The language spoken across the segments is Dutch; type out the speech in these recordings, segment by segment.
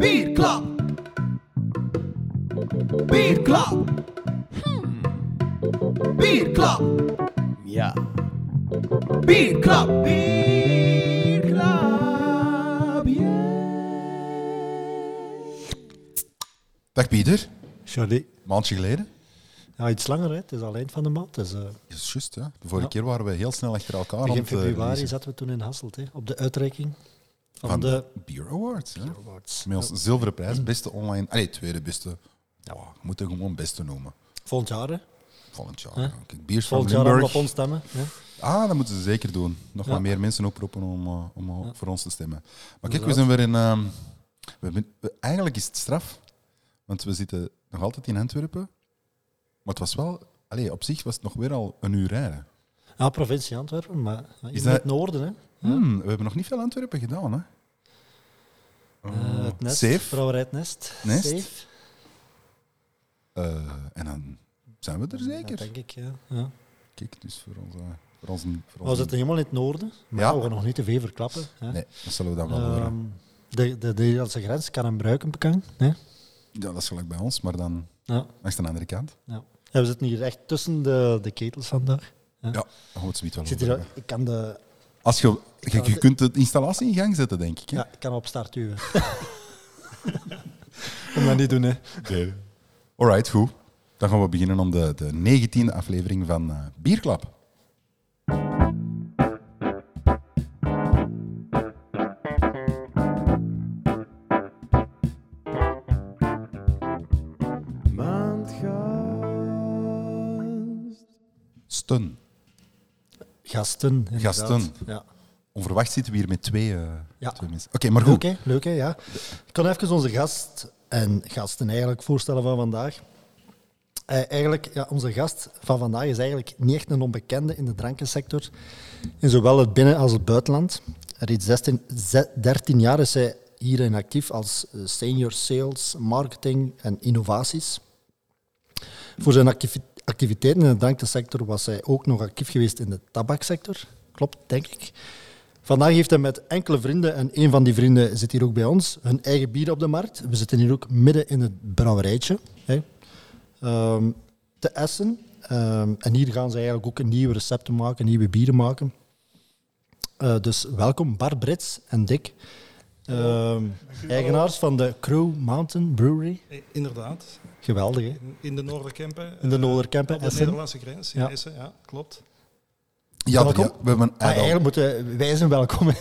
Bierklap. Bierklap. Bierklap. Ja. Bierklap. Bierklap. Dag Pieter, Charlie. maandje geleden. Ja, iets langer, hè. het is al eind van de maand. Dus, eh, Dat is juist, ja. De vorige Ja. keer waren we heel snel achter elkaar. begin eh, februari zaten we toen in Hasselt, hè, op de uitreiking van, van de Beer Awards. Hè? awards. Met ons zilveren prijs, beste online... Allee, tweede beste. Ja, we moeten gewoon beste noemen. Volgend jaar, hè. Volgend jaar. Kijk, biers van Volgend jaar op ons stemmen. Hè. Ah, dat moeten ze zeker doen. Nog Ja. wat meer mensen oproepen om, eh, om eh, Ja. voor ons te stemmen. Maar kijk, we zijn weer in... ehm, we- eigenlijk is het straf, want we zitten nog altijd in Antwerpen. Maar het was wel... Allee, op zich was het nog weer al een uur rijden. Ja, provincie Antwerpen, maar Is in dat- het noorden, hè. Ja. Hmm, we hebben nog niet veel Antwerpen gedaan, hè? Eh, het nest, Safe. Brouwerij het Nest. Nest. Safe. Eh, en dan zijn we er zeker. denk ik, ja. ja. Kijk, dus voor onze... Voor onze, voor We onze zitten helemaal in het noorden, maar Ja. we gaan nog niet te veel verklappen. Hè. Nee, dat zullen we dan wel horen. Ehm, de, de, de Nederlandse grens kan hem bruiken bekang. Hè. Ja, dat is gelijk bij ons, maar dan Ja, langs de andere kant. ja. Ja, we zitten hier echt tussen de, de ketels vandaag. Ja, het zoiets wel zit hier, ik kan de Als je, je, kunt de installatie in gang zetten, denk ik. Hè? Ja, ik kan op start duwen. Kom dat niet doen, hè. Nee. Alright, goed. Dan gaan we beginnen om de, de 19e aflevering van eh, Bierklap. Gasten, inderdaad. Gasten. Ja. Onverwacht zitten we hier met twee, eh, Ja. twee mensen. Oké, maar goed. Leuk, hè? Leuk, hè? Ja. Ik kan even onze gast en gasten eigenlijk voorstellen van vandaag. Eh, eigenlijk, ja, onze gast van vandaag is eigenlijk niet echt een onbekende in de drankensector. In zowel het binnen- als het buitenland. Reeds 16, ze- 13 jaar is hij hierin actief als eh, senior sales, marketing en innovaties. Voor zijn activi- activiteiten in de drankensector was hij ook nog actief geweest in de tabaksector. Klopt, denk ik. Vandaag heeft hij met enkele vrienden, en een van die vrienden zit hier ook bij ons, hun eigen bier op de markt. We zitten hier ook midden in het brouwerijtje hè, Ehm, te Essen. Ehm, en hier gaan ze eigenlijk ook nieuwe recepten maken, nieuwe bieren maken. Eh, dus welkom Bart Brits en Dick, ehm, eigenaars van de Crow Mountain Brewery. Eh, Inderdaad. Geweldig, hè? In- In de Noorderkempen. In de eh, Noorderkempen, de. Nederlandse grens, in Ja. Essen, ja, klopt. Ja, Welkom. ja, we hebben Ah, eigenlijk eigenlijk moeten wij zijn welkom. hè.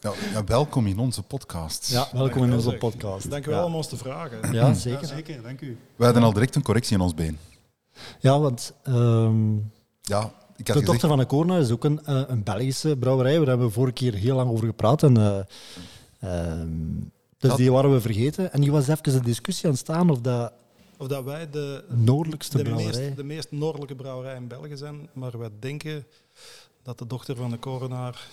ja, ja, welkom in onze podcast. ja, welkom in onze podcast. Dank u wel Ja. om ons te vragen. Ja, zeker. zeker, dank u. We hadden al direct een correctie in ons been. Ja, want ehm, Ja, ik had de gezegd... dochter van de Corna is ook een, eh, een Belgische brouwerij. Daar hebben we vorige keer heel lang over gepraat. En, eh, ehm, dus Dat- die waren we vergeten. En die was even de discussie aan het staan of dat Of dat wij de, noordelijkste de, brouwerij... meest, de meest noordelijke brouwerij in België zijn, maar wij denken dat de dochter van de coronaar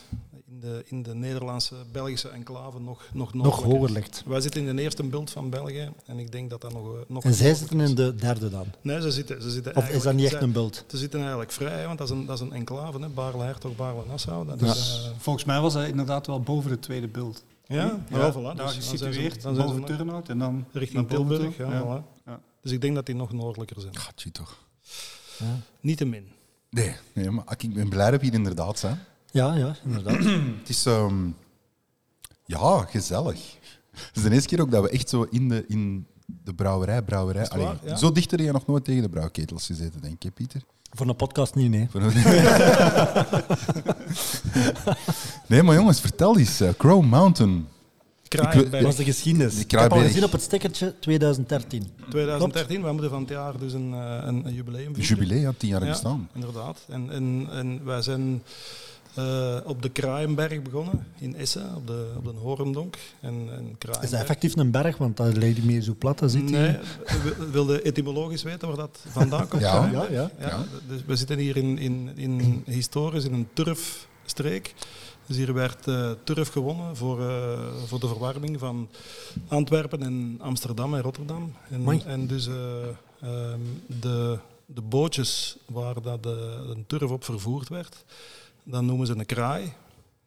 in de, in de Nederlandse, Belgische enclave nog, nog, nog hoger ligt. Wij zitten in de eerste beeld van België en ik denk dat dat nog, eh, nog En zij zitten is. in de derde dan. Nee, ze zitten, ze zitten Of is dat niet echt een bult? Ze zitten eigenlijk vrij, want dat is een, dat is een enclave, hè? Baarle-Hertog, Baarle-Nassau. Dat Ja. is, eh, Volgens mij was hij inderdaad wel boven de tweede beeld. Ja, Ja, ja, voilà. daar Dus gesitueerd, dan zijn ze boven Turnhout en dan richting Tilburg. Ja, Ja. voilà. Ja. Dus ik denk dat die nog noordelijker zijn. Gatje toch. Niet te min. Nee, nee, maar ik ben blij dat we hier inderdaad zijn. Ja, ja, inderdaad. Het is... ehm, ja, gezellig. Het is de eerste keer ook dat we echt zo in de, in de brouwerij, brouwerij... Allee, Ja. Zo dichter heb je nog nooit tegen de brouwketels gezeten, denk hè, Pieter? Voor een podcast niet, nee. Nee, maar jongens, vertel eens. eh, Crow Mountain. Kraaienberg. Dat was de geschiedenis. Ik heb al gezien op het stickertje 2013. 2013, we moeten van het jaar dus een, eh, een, een jubileum vieren. Jubilee had tien jaar Ja, bestaan. inderdaad. En, en, en wij zijn eh, op de Kraaienberg begonnen, in Essen, op de, op de Horendonk. En, en Is dat effectief een berg? Want dat ligt meer zo plat. Dat zit Nee, we- wilde etymologisch weten waar dat vandaan komt? Ja. Ja, ja. Ja, Ja. Dus we zitten hier in, in, in historisch in een turfstreek. Dus hier werd eh, turf gewonnen voor, eh, voor de verwarming van Antwerpen en Amsterdam en Rotterdam. Mooi. En, en dus eh, Ehm, de, de bootjes waar dat de, de turf op vervoerd werd, dat noemen ze een kraai.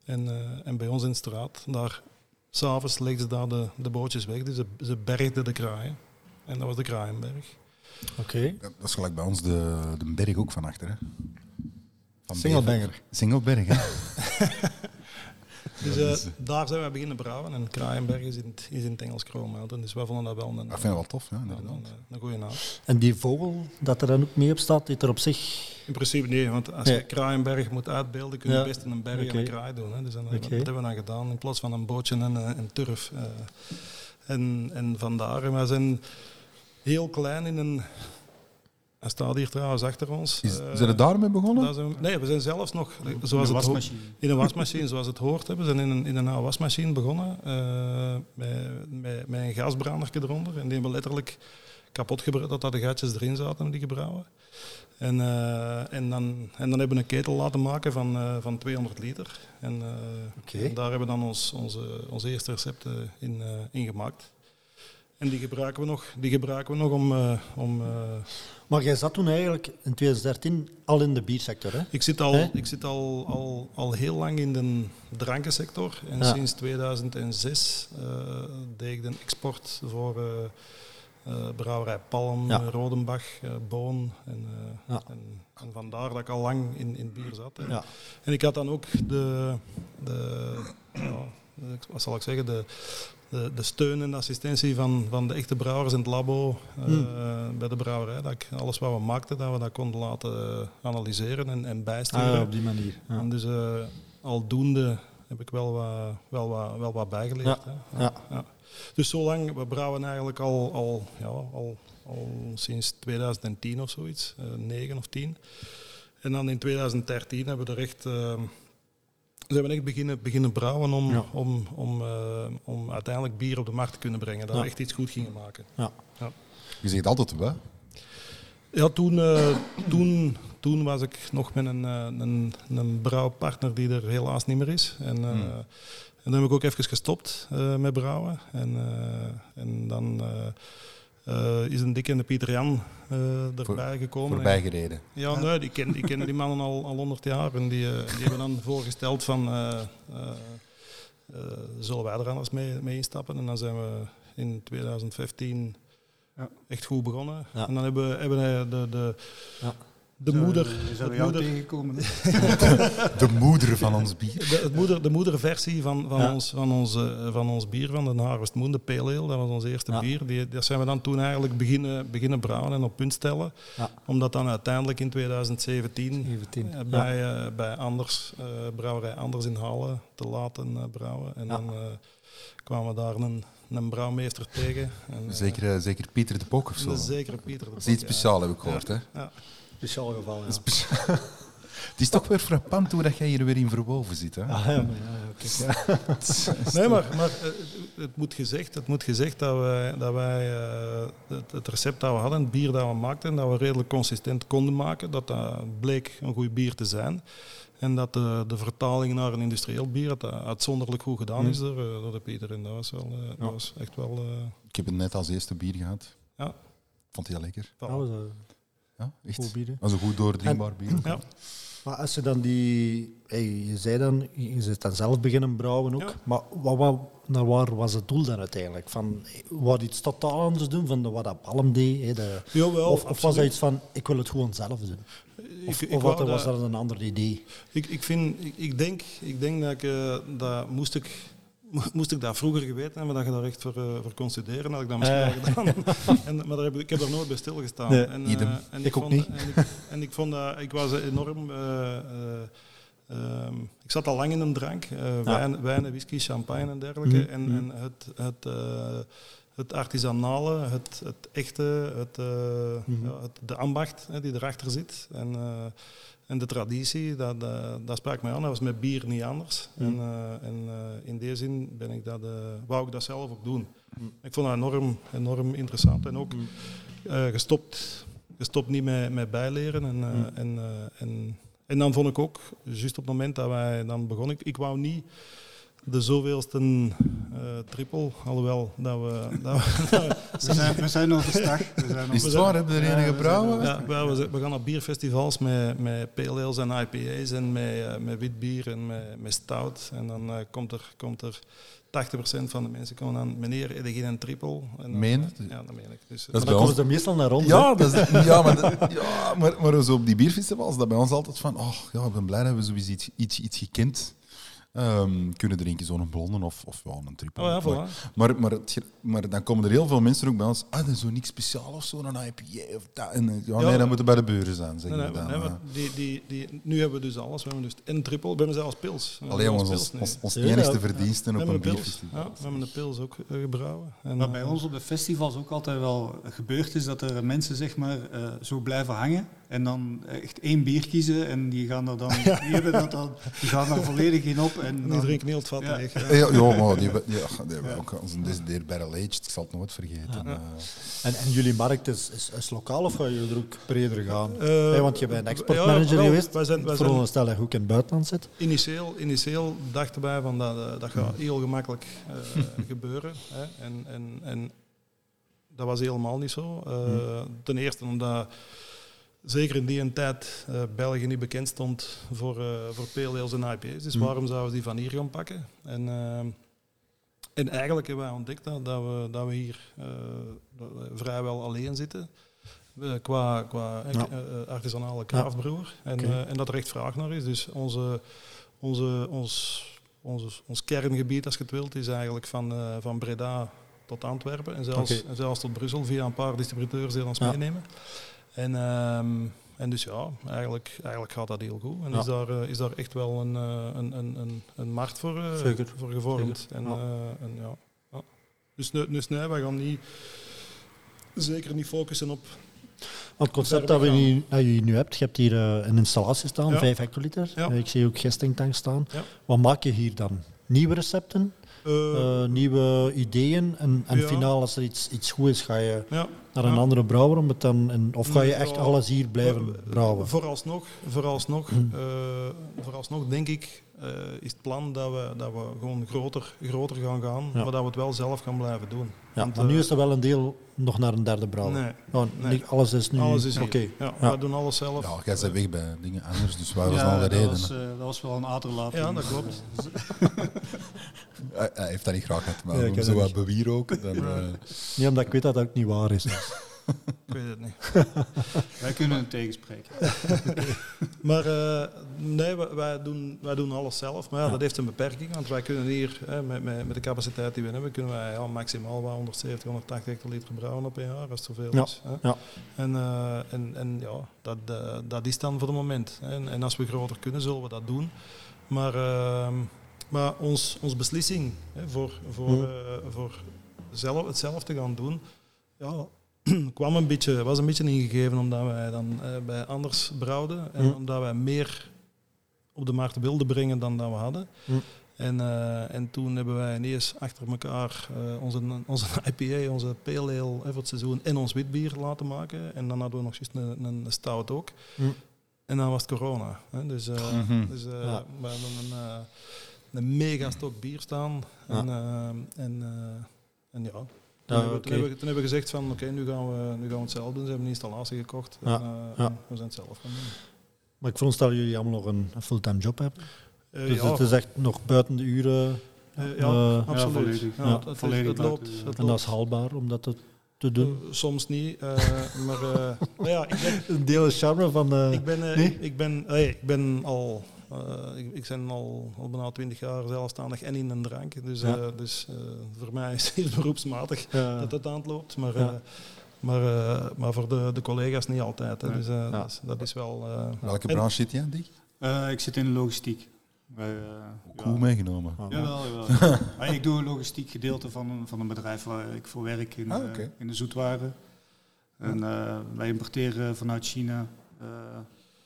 En, eh, en bij ons in de straat, daar s'avonds legden ze daar de, de bootjes weg. Dus ze, ze bergden de kraaien. En dat was de Kraaienberg. Oké. Dat is gelijk bij ons de, de berg ook van achter. Hè? Van Singlebanger. Bever. Singleberg, hè? Dus eh, is, eh, daar zijn we beginnen brouwen. En Kraaienberg is in, het- is in het Engels Chrome Mountain. Dus wij vonden dat wel een, Dat vind ik wel tof, ja, een, inderdaad. een, een goede naam. En die vogel dat er dan ook mee op staat, die er op zich... In principe nee, want als je Kraaienberg moet uitbeelden, kun je Ja. best in een berg en een kraai doen. Hè. Dus dan, Oké. dat hebben we dan gedaan in plaats van een bootje en een, turf. eh. en, en vandaar, wij zijn heel klein in een... Hij staat hier trouwens achter ons. Is, Eh, zijn er daarmee begonnen? daar zijn we- nee, we zijn zelfs nog, zoals Een het ho- wasmachine. in een wasmachine, zoals het hoort. Hè. We zijn in een, in een oude wasmachine begonnen, eh, met, met, met een gasbrandertje eronder. En die hebben we letterlijk kapot gebrouwen, dat daar de gaatjes erin zaten, die gebrouwen. En, eh, en, dan, en dan hebben we een ketel laten maken van, eh, van 200 liter. En, eh, daar hebben we dan ons, onze, onze eerste recepten in, eh, in gemaakt. En die gebruiken we nog, die gebruiken we nog om... eh, om eh, Maar jij zat toen eigenlijk in 2013 al in de biersector, hè? Ik zit al, ik zit al, al, al heel lang in de drankensector. En Ja. sinds 2006 eh, deed ik de export voor eh, eh, brouwerij Palm, Ja. Rodenbach, Boon. En, Ja. en, en vandaar dat ik al lang in, in bier zat. En ik had dan ook de, de ja, wat zal ik zeggen, de, de, de steun en de assistentie van, van de echte brouwers in het labo eh, Hmm. bij de brouwerij. Dat ik alles wat we maakten, dat we dat konden laten eh, analyseren en, en Ah, bijsturen. ja, op die manier. Ja. En dus eh, aldoende heb ik wel wat, wel wat, wel wat bijgeleerd. Ja, hè. ja. Dus zolang, we brouwen eigenlijk al, al, ja, al, al sinds 2010 of zoiets, eh 9 of 10. En dan in 2013 hebben we er echt, eh, zijn we echt beginnen, beginnen brouwen om, Ja. om, om, eh, om uiteindelijk bier op de markt te kunnen brengen. Dat Ja. we echt iets goed gingen maken. Je zegt altijd wel. Ja, toen, eh, toen, toen was ik nog met een, eh, een, een brouwpartner die er helaas niet meer is. En, eh, Hmm. en dan heb ik ook even gestopt eh, met brouwen. En, eh, en dan eh, is een dikke Pieter Jan eh, erbij gekomen. Voorbij gereden. Ja, nee, die ken, ik ken die mannen al, al 100 jaar. En die, eh, die hebben dan voorgesteld van... eh, eh, eh, zullen wij er anders mee, mee instappen? En dan zijn we in 2015 Ja. echt goed begonnen. Ja. En dan hebben we, hebben we de, de, Ja. De moeder... Het jou moeder tegenkomen? De moeder van ons bier. de, het moeder, de moederversie van, van, Ja. ons, van, ons, eh, van ons bier, van de Harvest Moon, de Pale Ale, dat was ons eerste Ja. bier. Die, dat zijn we dan toen eigenlijk beginnen, beginnen brouwen en op punt stellen. Ja. Om dat dan uiteindelijk in 2017 17. eh, bij, eh, bij Anders, eh, brouwerij Anders in Halen te laten eh, brouwen. En Ja. dan eh, kwamen we daar een, een brouwmeester tegen. En, eh, Zeker, eh, zeker Pieter de Pok of zo. een zekere Pieter. de Dat is iets speciaals, heb ik gehoord. Hè? Ja. Speciaal geval, ja. Speciaal. Het is toch weer frappant hoe dat jij hier weer in verwoven zit. Hè? Ah, ja, maar ja, ja, kijk, ja. Nee, maar, maar eh, het, moet gezegd, het moet gezegd dat wij, dat wij eh, het, het recept dat we hadden, het bier dat we maakten, dat we redelijk consistent konden maken. Dat dat bleek een goed bier te zijn. En dat de, de vertaling naar een industrieel bier dat dat uitzonderlijk goed gedaan is door, eh, door de Pieter. En dat was, wel, eh, dat was echt wel... eh, Ik heb het net als eerste bier gehad. Ja. Vond hij lekker. Dat was een Ja, echt. goed bier. hè. Dat is een goed doordringbaar bier. ja. Maar als je dan die... Hey, je zei dan, je zit dan zelf beginnen brouwen ook. Ja. Maar wat, wat, naar waar was het doel dan uiteindelijk? Van, wat iets totaal anders doen van de, wat dat Palm deed? hè, de, Jawel, of, of was dat iets van, ik wil het gewoon zelf doen? Of, Ik- ik of wat, was dat- een ander idee? Ik, ik, vind, ik, ik, denk, ik denk dat ik eh, dat moest ik. Mo- Moest ik dat vroeger geweten hebben, dat je daar echt voor, eh, voor kon studeren, had ik dat misschien Eh. wel gedaan. en, maar daar heb, ik- ik heb er nooit bij stilgestaan. Nee, en, eh, en Ik ook vond, niet. En ik, en ik vond dat, ik was enorm... eh, eh, ehm, ik zat al lang in een drank, eh, wijn, wijn, whisky, champagne en dergelijke. Mhm, En, mhm. en het, het, het artisanale, het, het echte, het, Mhm. ja, het, de ambacht hè, die erachter zit. En, en de traditie, dat, dat, dat sprak mij aan. Dat was met bier niet anders. Mhm. En, eh, en eh, in die zin ben ik dat, eh, wou ik dat zelf ook doen. Mhm. Ik vond dat enorm, enorm interessant. En ook eh, gestopt, gestopt niet met, met bijleren. En, en, en, en dan vond ik ook, juist op het moment dat wij dan begonnen, ik, ik wou niet de zoveelste eh triple, alhoewel dat we... Dat we, dat we- We zijn, we zijn overstag. We zijn Is het overstag. waar? Heb je er enige we gebrouwen? ja, we, we, we gaan naar bierfestivals met, met pale ales en IPA's en met, eh, met wit bier en met, met stout. En dan eh, komt, er, komt er 80% van de mensen komen dan, meneer, heb je geen triple? En dan, Meen het? Ja, dat meen ik. Dus, Dat is Dan bij komen ons. ze er meestal naar rond. Ja, dat is, ja, maar, dat- ja maar, maar zo op die bierfestivals, dat bij ons altijd van, oh ja, ik ben blij dat we zoiets iets, iets, iets gekend ehm, kunnen drinken, zo'n blonde of, of ja, een triple. oh ja, maar, voilà. maar, maar, het ge- maar dan komen er heel veel mensen ook bij ons, ah, dat is zo niks speciaal of zo, een IPA of dat. En, eh, ja, Ja. nee, dan moeten bij de beuren zijn, zeggen Nee, dan. nee, eh. maar die, die, die, nu hebben we dus alles. We hebben dus een triple, we hebben zelfs pils. We hebben Allee, jongens, zelfs ons, pils ons, enigste Ja. verdiensten We op hebben een bierfestival. Ja, we hebben een pils ook eh, gebrouwen. En, Wat eh, bij ons op de festivals ook altijd wel gebeurd is, dat er mensen zeg maar, eh, zo blijven hangen en dan echt één bier kiezen en die gaan er dan, die hebben dat dan, die gaan er volledig in op. En die dan, drinken heel het vat Ja. leeg. ja. Ja, maar die, hebben- die, ja, die hebben ook onze Barrel Aged, ik zal het nooit vergeten. Ja. eh. En, en jullie markt is, is, is lokaal of ga je er ook breder gaan? Eh, Hey, want je bent exportmanager geweest. wij zijn- wij zijn- veronderstel dat je ook in het buitenland zit. Initieel, initieel dachten wij van dat, eh, dat gaat heel gemakkelijk eh, gebeuren. Hè. En, en, en dat was helemaal niet zo. Eh, Ten eerste omdat zeker in die een tijd eh, België niet bekend stond voor, eh voor pale ales en IPA's. Dus Hmm. waarom zouden we die van hier gaan pakken? En, eh, en eigenlijk hebben wij ontdekt dat, dat, we, dat we hier vrijwel alleen zitten. Qua, qua Ja. artisanale craftbroer. En, en dat er echt vraag naar is. Dus onze, onze, ons, onze, ons kerngebied, als je het wilt, is eigenlijk van, van Breda tot Antwerpen. En zelfs, en zelfs tot Brussel via een paar distributeurs die ons Ja. meenemen. En, ehm, en dus ja, eigenlijk, eigenlijk gaat dat heel goed. En Ja. is, daar, eh, is daar echt wel een, eh, een, een, een, een markt voor, eh, Zeker. voor gevormd. Zeker. En, Ja. en, ja. Ja. Dus, nu- dus nee, wij gaan niet, zeker niet focussen op... Want het concept dat, we nu, dat je nu hebt, je hebt hier een installatie staan, Ja. 5 hectoliter. Ja. Ik zie ook gistingtank staan. Ja. Wat maak je hier dan? Nieuwe recepten, eh, eh, nieuwe ideeën en, en Ja. finaal als er iets, iets goed is, ga je ja. naar een andere brouwer om het dan, en, of ga je echt alles hier blijven brouwen? Vooralsnog, vooralsnog, Hm. eh, vooralsnog denk ik, eh, is het plan dat we, dat we gewoon groter, groter gaan gaan, Ja. maar dat we het wel zelf gaan blijven doen. Ja, Want, maar nu eh, is er wel een deel nog naar een derde brouwer. Nee, Oh, nee. alles is nu. alles is. Oké. Ja, Ja. We doen alles zelf. Ja, jij bent weg bij dingen anders, dus waar was al de dat, reden? was, eh, dat was wel een aderlating. Ja, dat klopt. Hij, hij heeft dat niet graag gehad, maar zo wat bewier ook. Dan, eh, Niet omdat ik weet dat dat ook niet waar is. Ik weet het niet. Wij kunnen het tegenspreken. Maar eh, nee, wij, wij doen, wij doen alles zelf. Maar ja, dat heeft een beperking, want wij kunnen hier, hè, met, met, met de capaciteit die we hebben, kunnen wij ja, maximaal wel 170, 180 hectoliter brouwen op een jaar, als het zoveel Ja, is. Hè. ja. En, eh, en, en ja, dat, eh, dat is dan voor het moment. Hè. En, en als we groter kunnen, zullen we dat doen. Maar, ehm, maar ons, ons beslissing hè, voor, voor, Hmm. eh, voor zelf, het zelf te gaan doen, ja, kwam een beetje, was een beetje ingegeven omdat wij dan eh, bij anders brouwden en Hmm. omdat wij meer op de markt wilden brengen dan dat we hadden. Hmm. En, eh, en toen hebben wij ineens achter elkaar eh, onze, onze IPA, onze pale ale hè, voor het seizoen en ons witbier laten maken. En dan hadden we nog eens een, een stout ook. Hmm. En dan was het corona. Hè. Dus, eh, Mhm. dus eh, Ja. we hebben een, eh, een mega stok bier staan. En, en, eh, en ja, toen, Ja, hebben, toen, hebben we, toen hebben we gezegd van oké, nu, gaan we, nu gaan we het zelf doen. Ze hebben een installatie gekocht. Ja, En, eh, ja. en we zijn het zelf gaan doen. Maar ik veronderstel dat jullie allemaal nog een, fulltime job hebben. Eh, Dus ja, het is echt nog buiten de uren eh, ja, absoluut. volledig. Ja, Ja, het, het, volledig het loopt. Het en dat is haalbaar om dat te, te doen. Soms niet. eh, maar eh, nou ja, ik ben, Een deel is charme van de... ik ben, nee? ik, ben, hey, ik ben al, ik, ik ben al, al bijna twintig jaar zelfstandig en in een drank. Dus, Ja. eh, dus eh, voor mij is het beroepsmatig Ja. dat het aan het loopt. Maar, Ja. eh, maar, eh, maar voor de, de collega's niet altijd. Hè. Dus, eh, Ja. dat, is, dat is wel... eh, Welke en- branche zit jij, Dick? Eh, ik zit in de logistiek. Eh, Ook ja. meegenomen. Ah, Jawel, jawel. Ik doe een logistiek gedeelte van een, van een bedrijf waar ik voor werk in, Ah, eh, in de zoetwaren. En eh, wij importeren vanuit China eh,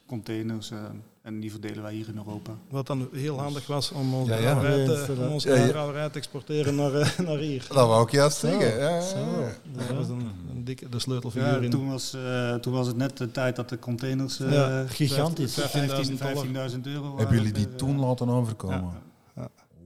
containers eh, en die verdelen wij hier in Europa. Wat dan heel handig was om onze Ja, Ja, te, om onze exporteren naar, eh, naar hier. Dat wou ik juist zeggen. Ja, ja, zo. ja. Dat was een, een dikke de sleutelfiguur Ja, in. toen, was, eh, toen was het net de tijd dat de containers eh, Ja, gigantisch. 15.000 dollar. 15.000 euro waren. Hebben jullie die toen laten overkomen?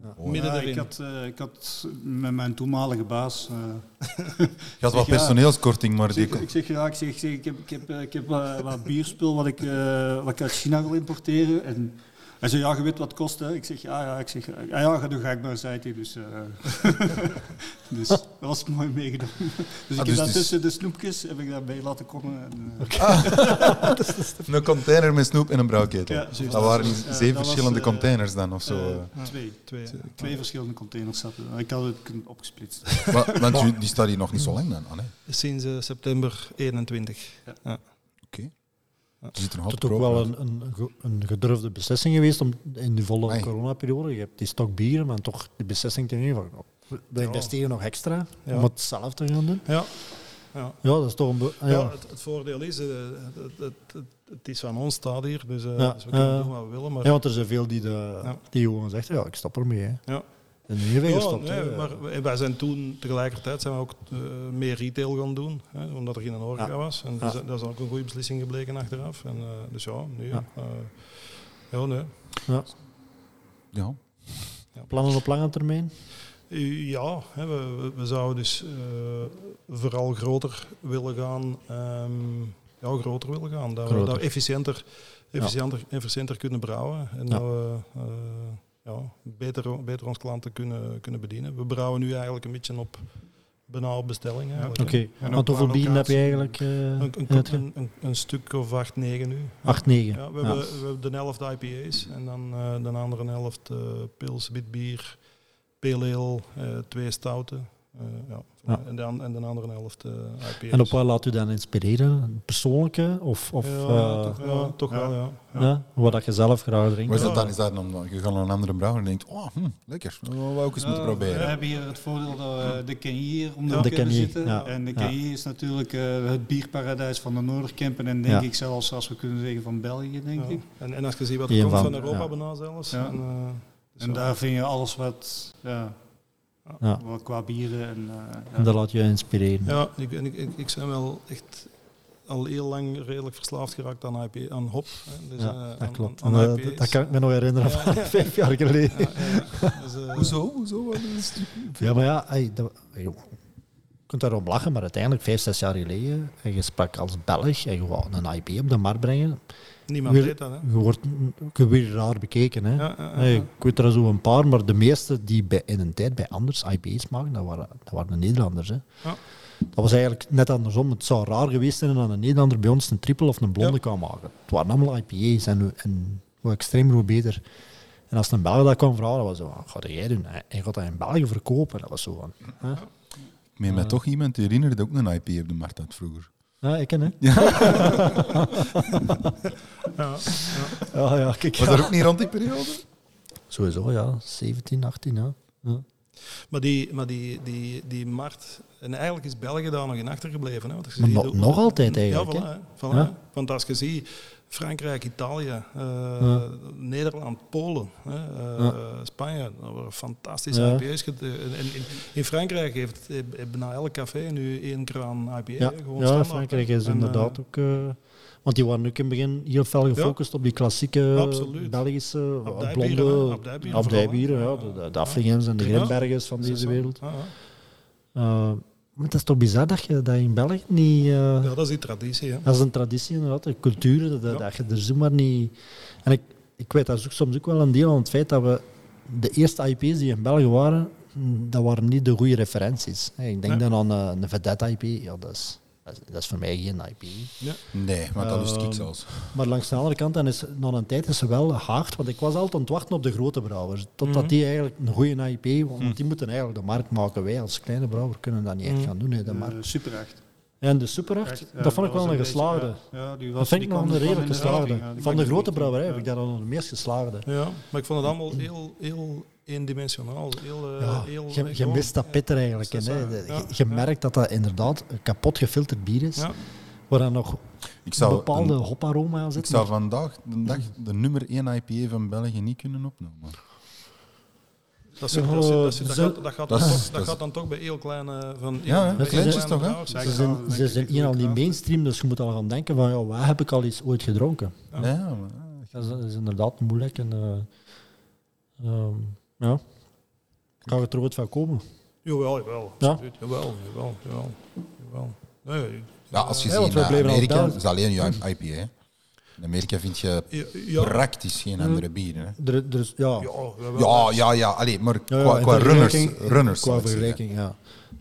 Ja. Midden Ja, erin. ik, had, eh, ik had met mijn toenmalige baas. eh, Je had wel ja. personeelskorting, maar ik, die... zeg, ik zeg ja, ik, zeg, ik, zeg, ik heb, ik heb, eh, ik heb wat bierspul wat ik, eh, wat ik uit China wil importeren. En hij zei, ja, je weet wat het kost. Hè? Ik zeg, ja, ja. Ik zeg, ja, ja, dan ga ik naar zei hij. Dus, eh, dus dat was mooi meegenomen. Dus ik Ah, heb dus dat is- tussen de snoepjes heb ik daarbij laten komen. En, eh, Een container met snoep en een brouwketel. Ja, dat waren Dus, niet zeven dat verschillende eh, containers dan, of zo. twee. Twee. Twee verschillende containers zaten. Ik had het opgesplitst. Wa- Want die staat hier nog niet zo lang dan. Ah, nee. Sinds september 21. Ja. Het is ook wel een, een, ge- een gedurfde beslissing geweest om in die volle Amai. coronaperiode. Je hebt die stok bieren, maar toch die beslissing te nemen van oh, we- investeren nog extra om het zelf te gaan doen. Ja. Ja. Ja, dat is toch een... Ja, het, het voordeel is, eh, het, het, het, is van ons staat hier, dus, eh, dus we kunnen doen wat we willen. Maar, Ja, want er zijn veel die, de, die gewoon zeggen, ja, ik stop ermee. Hè. Ja. En nu weer Ja, nee, maar wij- zijn toen tegelijkertijd zijn we ook eh, meer retail gaan doen, hè, omdat er geen horeca Ja. was. En Ja. dat, is, dat is ook een goede beslissing gebleken achteraf. En, eh, dus ja, nu. Ja. eh, ja, nee. Ja. Ja. Plannen op lange termijn? Ja, hè, we, zouden dus eh, vooral groter willen gaan. ehm, ja, groter willen gaan. Dat we, dat efficiënter, efficiënter, efficiënter kunnen brouwen. En Ja. dat we eh, ja, beter, beter ons klanten kunnen, kunnen bedienen. We brouwen nu eigenlijk een beetje op bijna op bestelling. Eigenlijk, Oké. hè. En Want hoeveel qua bieren heb je eigenlijk? eh, Een, een, een, een, stuk of acht, negen nu. 8, 9. Ja, we, Hebben, we hebben de helft IPA's en dan eh, de andere helft eh pils, wit bier, pale ale, twee stouten. Eh, ja. Ja. En, dan, en de andere helft eh IPA's. En op wat laat u dan inspireren? Persoonlijke? Of, of ja, eh, toch, ja, toch Ja. wel, ja. wat dat je zelf graag drinkt? Maar is dat dan? Is dat dan je gaat naar een andere brouwer en denkt, oh, hm, lekker, dat wou ik eens moeten proberen. We hebben hier het voordeel dat we de Kenny hier om de hoek De hebben zitten. ja. En de Ja. Kenny is natuurlijk eh, het bierparadijs van de Noorderkempen. En denk Ja. ik zelfs, als we kunnen zeggen, van België, denk Ja. ik. En, en als je ziet wat er komt van- van Europa ja. bijna zelfs. Ja. En, dus En daar vind je alles wat, ja, Ja. qua bieren en... eh, ja. En dat laat je inspireren. Ja, ik, en ik, ik, ik ben wel echt al heel lang redelijk verslaafd geraakt aan, IP, aan hop. Hè. Dus, Ja, eh, dat aan- klopt. Aan, En, aan eh, dat kan ik me nog herinneren Ja. van vijf jaar geleden. Ja, ja. Dus, eh, Hoezo? Hoezo? Wat is het? Ja, maar ja, hey, dat, je kunt daarom lachen, maar uiteindelijk, vijf, zes jaar geleden, en je sprak als Belg en je wou een IP op de markt brengen, Niemand je, weet dat, hè? je wordt je wordt raar bekeken. Hè. Ja, ja, ja. Hey, ik weet er zo een paar, maar de meeste die bij, in een tijd bij anders IP's maken, dat waren, dat waren de Nederlanders. Hè. Ja. Dat was eigenlijk net andersom. Het zou raar geweest zijn dat een Nederlander bij ons een triple of een blonde Ja. kan maken. Het waren allemaal IPA's en, hoe- en hoe extreem, hoe beter. En als een Belg dat kwam vragen, dat was zo, wat ga jij doen? En je gaat dat in België verkopen. Dat was zo van, hè? Ik meen mij toch iemand te herinneren dat ook een IP op de markt had vroeger. Ja, ik ken hè. Ja, Ja, ja, kijk. Was dat ook niet rond die periode? Sowieso, ja. 17, 18, ja. ja. Maar, die, maar die, die, die markt... En eigenlijk is België daar nog in achtergebleven. Hè? Want als je Maar ziet nog- ook- nog altijd eigenlijk, Ja, voilà, hè? hè. Voilà, Ja. Want als je ziet... Frankrijk, Italië, eh, Ja. Nederland, Polen, eh, Ja. Spanje, dat waren fantastische Ja. IPA's. En in, in Frankrijk heeft, heeft bijna elk café nu één kraan IPA. Ja, gewoon ja Frankrijk is En, inderdaad eh, ook... eh, want die waren ook in het begin heel fel gefocust op die klassieke Absoluut. Belgische eh, blonde Abdijbieren abdijbieren, ja, de, de, en de. Grimbergers van deze wereld. Maar het is toch bizar dat je dat in België niet... eh, Ja, dat is die traditie. Hè. Dat is een traditie inderdaad, een cultuur, dat, Ja. dat je er zomaar niet... En ik, ik weet dat ook soms ook wel een deel van het feit dat we de eerste IP's die in België waren, dat waren niet de goede referenties. Ik denk Nee. dan aan eh, een Vedette IP, ja, dat is, dat is, dat is voor mij geen IP. Nee, maar dat wist ik Ehm, zelfs. Maar langs de andere kant, dan is, na een tijd is ze wel hard, want ik was altijd aan het wachten op de grote brouwers. Totdat Mhm. die eigenlijk een goede IP, want die moeten eigenlijk de markt maken. Wij als kleine brouwer kunnen dat niet echt Mhm. gaan doen, hè, de markt. Super 8. En de Super 8, Echt, ja, dat vond ik wel een beetje, geslaagde. ja. Ja, die was, Dat vind ik die nog een redelijk geslaagde. Van de grote brouwerij Ja. heb ik daar dan de meest geslaagde. Ja, maar ik vond het allemaal heel, heel eendimensionaal. Heel, eh, Ja, heel, je, je gewoon- mist dat pit er eigenlijk Hè. Ja, je je ja. merkt dat dat inderdaad een kapot gefilterd bier is, Ja, waar dan nog Ik een zou, bepaalde een- hoparoma aan ik zit. zou maar- vandaag de, dag de nummer 1 IPA van België niet kunnen opnemen. dat, zit- dat, zit- dat, zit- dat, zo- gaat, dat, gaat dat dan toch, dat dat is- gaat dan toch bij heel kleine... Van, Ja, heel kleintjes toch, hè? Ze zijn, Ja, ze zijn hier al niet mainstream, dus je moet al gaan denken van, ja, waar heb ik al eens ooit gedronken? Ja. Ja, maar, Dat is, dat is inderdaad moeilijk. En, eh, ehm, ja. Kan het er ooit van komen? Jawel, jawel. Ja? absoluut. Jawel, jawel, jawel. jawel. Nee, Ja, als je Ja, ziet we al Amerika, is alleen je IPA. hè. In Amerika vind je ja, ja, praktisch geen andere bieren. Hè. Er, er is, ja, ja. Ja, ja, ja. Allee, maar Ja, ja, qua, runners, runners qua vergelijking, ja.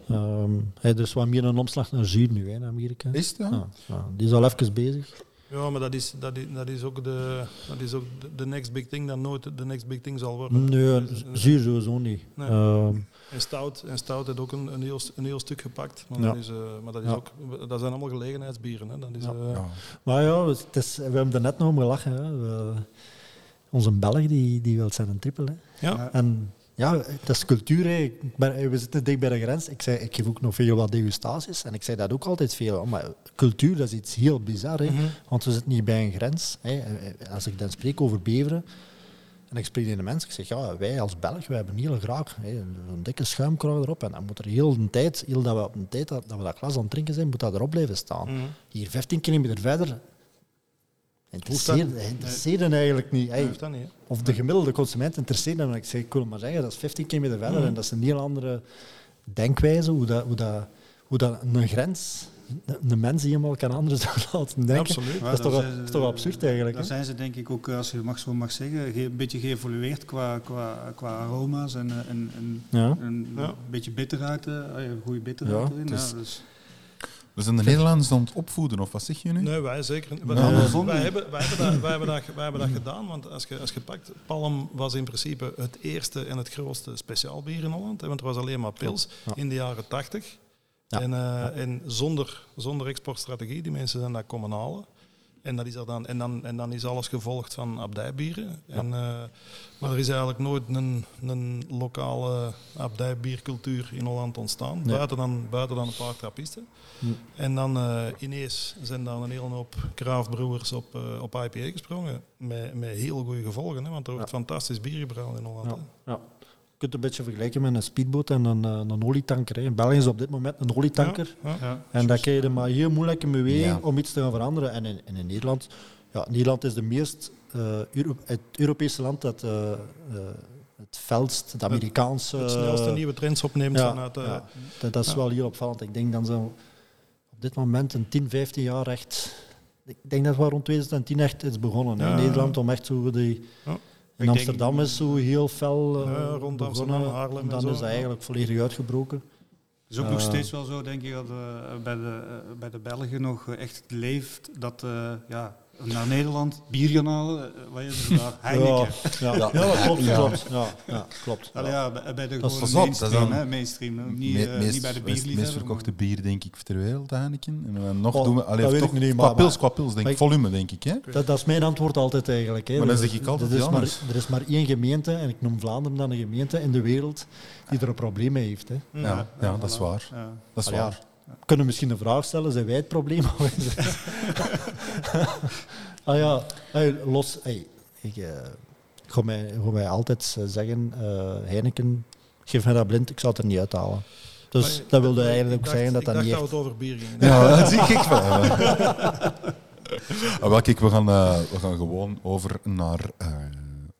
Ehm, hey, er is wat meer een omslag naar zuur nu hè, in Amerika. Is het? Ja? Ja, ja, die is al even bezig. Ja, maar dat is, dat is, dat is ook, de, dat is ook de, de next big thing dat nooit de next big thing zal worden. Nee, Dus, eh, sowieso niet. Nee. Ehm, En stout, en stout heeft ook een, een, heel, een heel stuk gepakt. Maar, Ja. dat, is, eh, maar dat, is Ja. ook, dat zijn allemaal gelegenheidsbieren. Hè. Dat is, Ja. eh, Ja. maar ja, het is, we hebben er net nog om gelachen. Hè. We- onze Belg die, die wil zijn een triple. Hè. ja. En ja, het is cultuur. Hè. We zitten dicht bij de grens. Ik, zei, ik geef ook nog veel wat degustaties. En ik zei dat ook altijd veel. Maar cultuur, dat is iets heel bizar. Hè. Mhm. Want we zitten niet bij een grens. Hè. Als ik dan spreek over beveren, en ik spreek in de mensen, ik zeg, ja, wij als Belg, wij hebben heel graag hè, een dikke schuimkraag erop. En dan moet er heel de tijd, heel dat we op een tijd dat, dat we dat glas aan het drinken zijn, moet dat erop blijven staan. Mhm. Hier 15 kilometer verder, interesseert interesseert eigenlijk niet. Hey, dat of de gemiddelde consument interesseert hem. Ik zeg, ik wil maar zeggen, dat is 15 kilometer verder en dat is een heel andere denkwijze, hoe dat, hoe dat, hoe dat een grens, een- een mens die helemaal kan anders laten denken. absoluut. Dat is toch, dat is toch absurd eigenlijk. Daar hè? zijn ze denk ik ook, als je mag zo mag zeggen, ge- een beetje geëvolueerd qua, qua, qua aroma's en, eh, en, en, Ja. en Ja. een beetje bitterheid, eh, ah goede bitterheid Ja, erin. ja, dus. We zijn de Nederlanders aan het opvoeden, of wat zeg je nu? Nee, wij zeker niet. Wij, hebben, wij, hebben dat, wij, hebben dat, wij hebben dat gedaan, want als je, als je pakt, Palm was in principe het eerste en het grootste speciaalbier in Holland. hè, Want er was alleen maar pils Ja. in de jaren tachtig. Ja. En, eh, en zonder, zonder exportstrategie, die mensen zijn dat komen halen. En, dat is er dan, en, dan, en dan is alles gevolgd van abdijbieren. En, eh, maar er is eigenlijk nooit een, een lokale abdijbiercultuur in Holland ontstaan. Nee. Buiten, dan, buiten dan een paar trappisten. Hm. En dan eh, ineens zijn dan een hele hoop kraafbroers op, eh, op IPA gesprongen. Met, met heel goede gevolgen, hè, want er wordt fantastisch bier gebrouwen in Holland. Ja. Kunt het een beetje vergelijken met een speedboot en een, eh, een olietanker. Hè. In België is op dit moment een olietanker. Ja, ja. Ja. En dat krijg je maar heel moeilijk in beweging Ja. om iets te gaan veranderen. En in, en in Nederland, ja, Nederland is de meest, eh, Euro- het Europese land dat eh, eh, het veldst, het Amerikaanse... Het snelste nieuwe trends opneemt ja, vanuit... eh, ja. dat, dat is ja. wel heel opvallend. Ik denk dan zo op dit moment een 10, 15 jaar echt... Ik denk dat we rond 2010 echt is begonnen in Nederland om echt zo die... In Ik Amsterdam denk- is zo heel fel Ja, rond. Amsterdam, Haarlem en dan zo, is dat eigenlijk volledig uitgebroken. Het is ook nog Eh. steeds wel zo, denk ik, dat eh, bij, de, bij de Belgen nog echt leeft dat ja, naar Nederland bier gaan halen. eh, wat is er daar? Heineken. Ja, ja. ja, dat klopt. Ja. klopt. Ja, ja, klopt. Allee, ja, bij, bij de Dat is dat mainstream, dan- hè, mainstream. Niet, Me- eh, meest, niet bij de bierliefhebber. meest verkochte bier, denk ik, ter wereld, Heineken. En dan nog Oh, doen we... Allee, dat weet toch, ik niet, qua maar- pils, qua pils, denk ik. Volume, denk ik, hè? Dat, dat is mijn antwoord altijd eigenlijk. Hè. Maar dan is- zeg ik altijd er is, ja, maar, dus- er is maar één gemeente, en ik noem Vlaanderen dan een gemeente in de wereld, die er een probleem mee heeft. Hè. Ja, ja, dat is waar. Ja. Dat is ja. waar. We kunnen misschien een vraag stellen, zijn wij het probleem? ah ja, hey, los. Hey, ik eh, ik ga mij, ik ga mij altijd eh, zeggen, eh, Heineken, geef mij dat blind, ik zou het er niet uithalen. Dus Maar- dat wilde ik eigenlijk ook dacht- zeggen dat ik dat dacht niet dat echt... we het over bier gingen. Ja, dat zie ik wel. Ah, wel, kijk, we gaan, eh, we gaan gewoon over naar eh,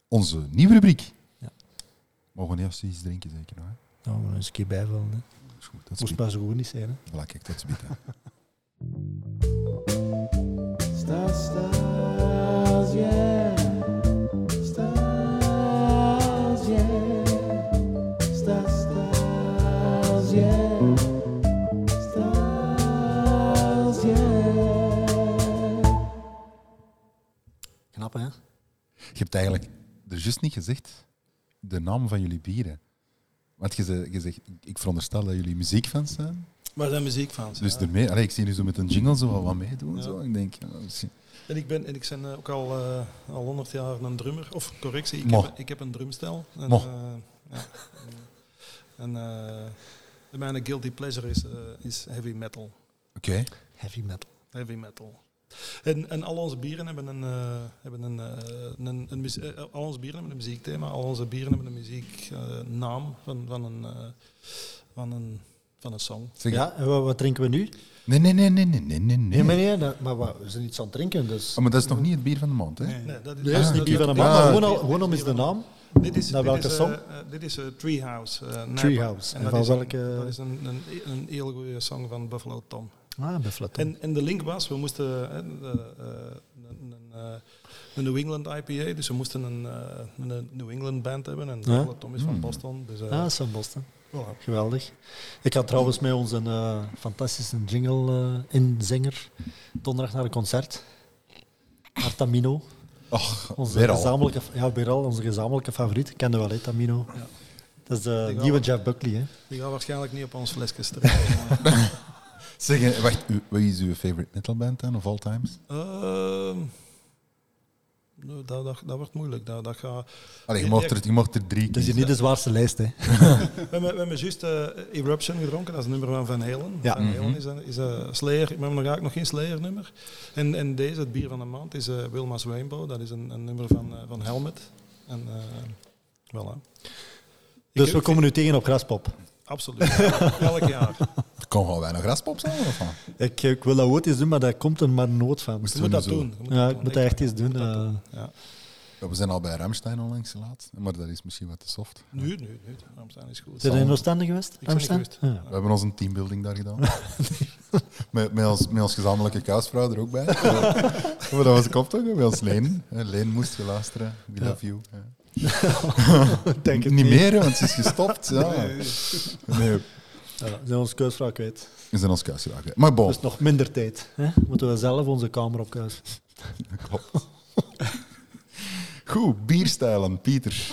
onze nieuwe rubriek. Ja. Mogen we eerst iets drinken, zeker? Hè? Nou, we eens een keer bijvullen. Hè. Is goed. Dat Moest maar zo goed niet zijn. Hè. Voilà, kijk, dat is bieten. Stars, stars, yeah. Stars, yeah. Stars, stars, yeah. Stars, yeah. Knap, hè? Je hebt eigenlijk er juist niet gezegd de naam van jullie bieren. Want je, ze- je zegt, ik veronderstel dat jullie muziekfans zijn. Maar zijn muziekfans. Dus ja. ermee, allee, ik zie jullie zo met een jingle zo wat- wat meedoen. Ja. Zo. Ik denk, ja, misschien- En ik ben, en ik ben eh, ook al, eh, al 100 jaar een drummer. Of correctie, ik, Mo. heb, ik heb een drumstel. En, eh, ja. en eh, mijn guilty pleasure is, is heavy metal. Oké. Heavy metal. Heavy metal. En, en al onze bieren hebben een, eh, hebben een, eh, een, eh, al onze bieren hebben een muziekthema. Al onze bieren hebben een muzieknaam van, van, een, eh, van, een, van een song. Zeg, Ja, en wat, wat drinken we nu? Nee, nee, nee, nee, nee, nee, nee. Nee, maar, nee, dat- maar wat, we zijn iets aan het drinken, dus... Oh, maar dat is nog niet het bier van de maand, hè? Nee. Nee, dat Nee, dat is niet die van de Ja, man, maar gewoon, al, is gewoon om niet eens de naam. Dit is, Naar dit welke is, song? dit is eh, Treehouse. eh. Treehouse. En van is, een- welke- dat is een, een, een heel goede song van Buffalo Tom. Ah. En, en de link was, we moesten eh, eh, eh, een, een, eh, een New England IPA, dus we moesten een, een New England band hebben. En Buffalo Tom is van Mm. Boston. Dus, eh, Ah, dat is van Boston. voilà. Geweldig. Ik ga trouwens met onze eh, fantastische jingle eh inzinger donderdag naar een concert. naar Tamino. Och, Onze weer al. gezamenlijke, ja, weer al onze gezamenlijke favoriet. Kende wel, hè, Tamino. Ja. Dat is de nieuwe we- Jeff Buckley. Hè. Die gaat waarschijnlijk niet op ons flesje strijken. Zeg, eh, wacht, wat is uw favorite metalband dan, of all times? Ehm, nou, dat, dat, dat wordt moeilijk. Dat, dat gaat... Allee, je mocht er, je mocht er drie Dat is hier niet de zwaarste lijst. Hè. We hebben, we hebben juist eh, Eruption gedronken, dat is een nummer van Van Halen. Ja. Van Halen Mhm. is een, is een Slayer, we hebben nog eigenlijk nog geen Slayer nummer. En, en deze, het bier van de maand, is eh, Wilma's Rainbow. Dat is een, een nummer van, van Helmet. En eh voilà. Dus Ik- we komen nu tegen op Graspop. Absoluut, elk jaar. Er kon gewoon weinig graspop zijn, of wat? Ik, ik wil dat ooit eens doen, maar daar komt er maar nood van. Moest Je moet dat zo- doen. moet Ja, ik moet dat echt eens doen. eh. doen. Ja. Ja, we zijn al bij Ramstein onlangs laatst, maar dat is misschien wat te soft. Nu, nu, nu. Ramstein is goed. Zijn er in Oostende geweest? ben niet Amsterdam? geweest. Ja. We hebben ons een teambuilding daar gedaan. met, met, ons, met ons gezamenlijke kousvrouw er ook bij. maar dat was ik op toch? Met ons Leen. Leen moest je luisteren. We Ja. love you. Denk het niet meer, hè, want ze is gestopt. Ja. Nee, Ja, we zijn onze keusvraag kwijt. we zijn ons kousvrouw. kwijt. Maar bon, Dus nog minder tijd. Hè? Moeten we zelf onze kamer op kuis. klopt. Goed, bierstijlen. Pieter.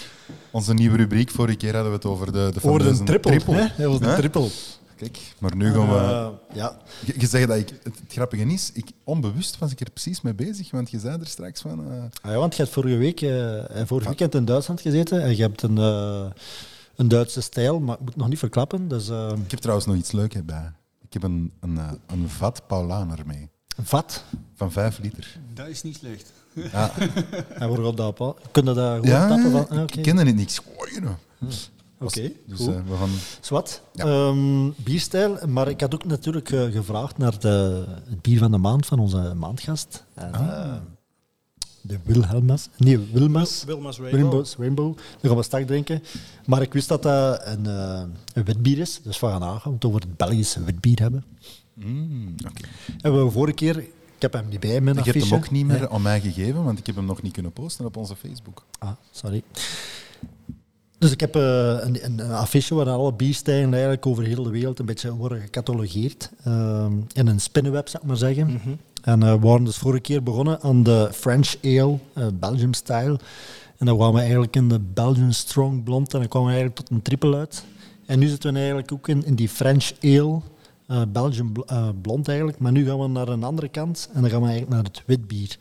Onze nieuwe rubriek. Vorige keer hadden we het over de, de Voor fameuze een triple. Hè? Dat was Hè? triple. Kijk, maar nu gaan we... Ja. Je, je zegt dat ik... Het, het grappige is, ik, onbewust was ik er precies mee bezig, want je zei er straks van... eh, Ah, ja, want je hebt vorige week, eh, vorig weekend in Duitsland gezeten en je hebt een, eh, een Duitse stijl, maar ik moet het nog niet verklappen. Dus eh, Ik heb trouwens nog iets leuks bij. Ik heb een, een, een vat Paulaner mee. een vat. Van 5 liter. Dat is niet slecht. Ja, En we gaan dat op. Kunnen dat gewoon ja tappen? Van, ah, ik Oké, kende het niet. Gooien. Oké, Dus goed. eh, we gaan... Zwat. Ja. Ehm, bierstijl, maar ik had ook natuurlijk eh, gevraagd naar de, het bier van de maand van onze maandgast. En, Ah. eh, de Wilhelmas. Nee, Wilmas. Wilma's Rainbow. Rainbows, Rainbow. Dat gaan we straks drinken. Maar ik wist dat dat een, eh, een witbier is. Dus we gaan aan gaan we het over het Belgische witbier hebben. Mm, oké. En we vorige keer, ik heb hem niet bij, mijn Je hebt affiche. hem ook niet meer Nee. aan mij gegeven, want ik heb hem nog niet kunnen posten op onze Facebook. Ah, sorry. Dus ik heb eh, een, een, een affiche waar alle bierstijlen eigenlijk over heel de wereld een beetje worden gecatalogeerd. Ehm, in een spinnenweb, zou ik maar zeggen. Mhm. En eh, we waren dus vorige keer begonnen aan de French Ale, eh, Belgium style. En dan kwamen we eigenlijk in de Belgian Strong Blond en dan kwamen we eigenlijk tot een triple uit. En nu zitten we eigenlijk ook in, in die French Ale, bl- eh, Blond eigenlijk. Maar nu gaan we naar een andere kant en dan gaan we eigenlijk naar het witbier.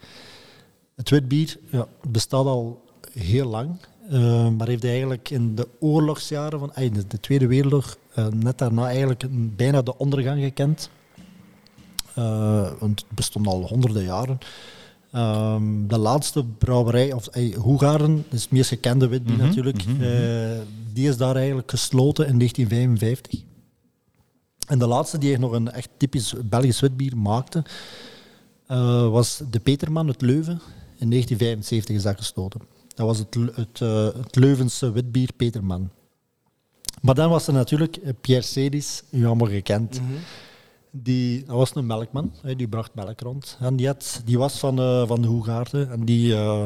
Het witbier ja, bestaat al heel lang, eh, maar heeft eigenlijk in de oorlogsjaren van ay, de, de Tweede Wereldoorlog eh, net daarna eigenlijk een- bijna de ondergang gekend. Eh, want het bestond al honderden jaren. Ehm, de laatste brouwerij, of hey, Hoegaren, dat is het meest gekende witbier Mhm, natuurlijk, mhm, mhm. die is daar eigenlijk gesloten in 1955. En de laatste die echt nog een echt typisch Belgisch witbier maakte, was de Peterman uit Leuven. In 1975 is dat gesloten. Dat was het, het, eh, het Leuvense witbier Peterman. Maar dan was er natuurlijk Pierre Sedis, u allemaal gekend. Die, dat was een melkman, die bracht melk rond. En die, had, die was van, eh, van de Hoegaarden. En die, eh,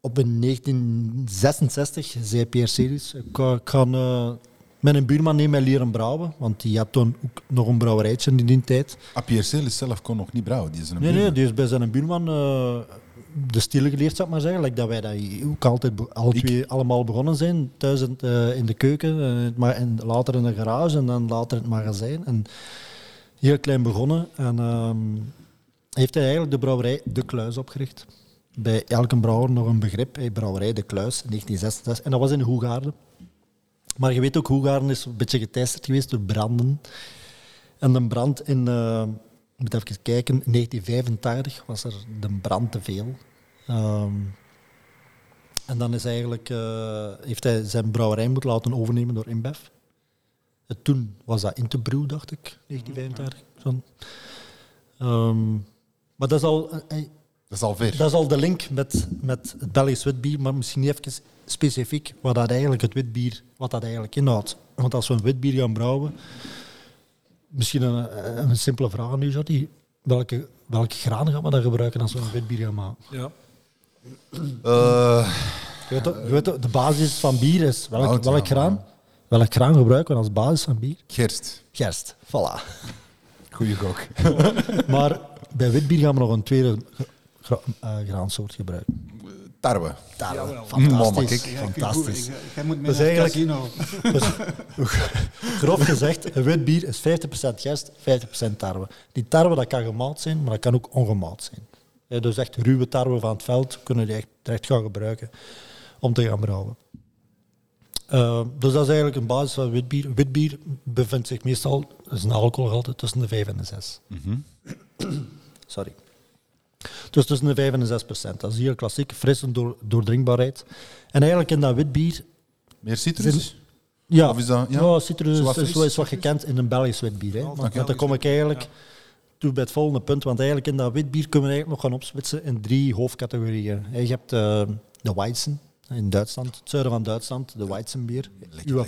op in 1966 zei Pierre Sedis, ik, eh, met een buurman nemen leren brouwen. Want die had toen ook nog een brouwerijtje in die tijd. Ah, Pierre Celis zelf kon nog niet brouwen. Die is een Nee, nee, die is bij zijn buurman de stille geleerd, zou ik maar zeggen. Like dat wij dat ook altijd Ik- twee allemaal begonnen zijn. Thuis in, eh, in de keuken, eh, maar en later in de garage en dan later in het magazijn. En heel klein begonnen. En ehm, heeft hij eigenlijk de brouwerij De Kluis opgericht. Bij elke brouwer nog een begrip. Hey, brouwerij De Kluis, 1966. En dat was in Hoegaarden. Maar je weet ook, Hoegaarden is een beetje geteisterd geweest door branden. En de brand in, eh, ik moet even kijken, in 1985 was er de brand te veel. Ehm, en dan is eigenlijk, eh, heeft hij zijn brouwerij moeten laten overnemen door InBev. Eh, toen was dat Interbrew, dacht ik, 1985. Zo. Ehm, maar dat is al, eh, Dat is al ver. Dat is al de link met, met het Belgisch witbier, maar misschien niet even specifiek wat dat eigenlijk het witbier wat dat eigenlijk inhoudt. Want als we een witbier gaan brouwen, misschien een, een simpele vraag nu, Jordi. Welke, welke graan gaan we dan gebruiken als we een witbier gaan maken? Ja. Eh, Je weet, toch- je weet toch, de basis van bier is welk, ja, welk graan? Welk graan gebruiken we als basis van bier? gerst. Gerst, voilà. Goeie gok. Maar bij witbier gaan we nog een tweede gra- eh, graansoort gebruiken. Tarwe. Tarwe. Mm, Fantastisch. kijk, Fantastisch. Jij- Jij moet mee naar casino. Dus, grof gezegd, een wit bier is 50% gerst, 50% tarwe. Die tarwe dat kan gemaald zijn, maar dat kan ook ongemaald zijn. Ja, dus echt ruwe tarwe van het veld kunnen die echt, echt gaan gebruiken om te gaan brouwen. Eh, dus dat is eigenlijk een basis van witbier. Witbier bevindt zich meestal, is een alcoholgehalte, tussen de 5 en de 6. Sorry. Dus tussen de 5 en de 6 procent. Dat is hier klassiek, fris en door, doordrinkbaarheid. En eigenlijk in dat witbier Meer citrus? ja, Of is dat- ja? ja? citrus is zo is wat gekend in een Belgisch witbier. Hè. Want dan kom ik eigenlijk toe bij het volgende punt. Want eigenlijk in dat witbier kunnen we eigenlijk nog gaan opsplitsen in drie hoofdcategorieën. Je hebt eh, de Weizen in Duitsland, het zuiden van Duitsland, de Weizenbier. Uw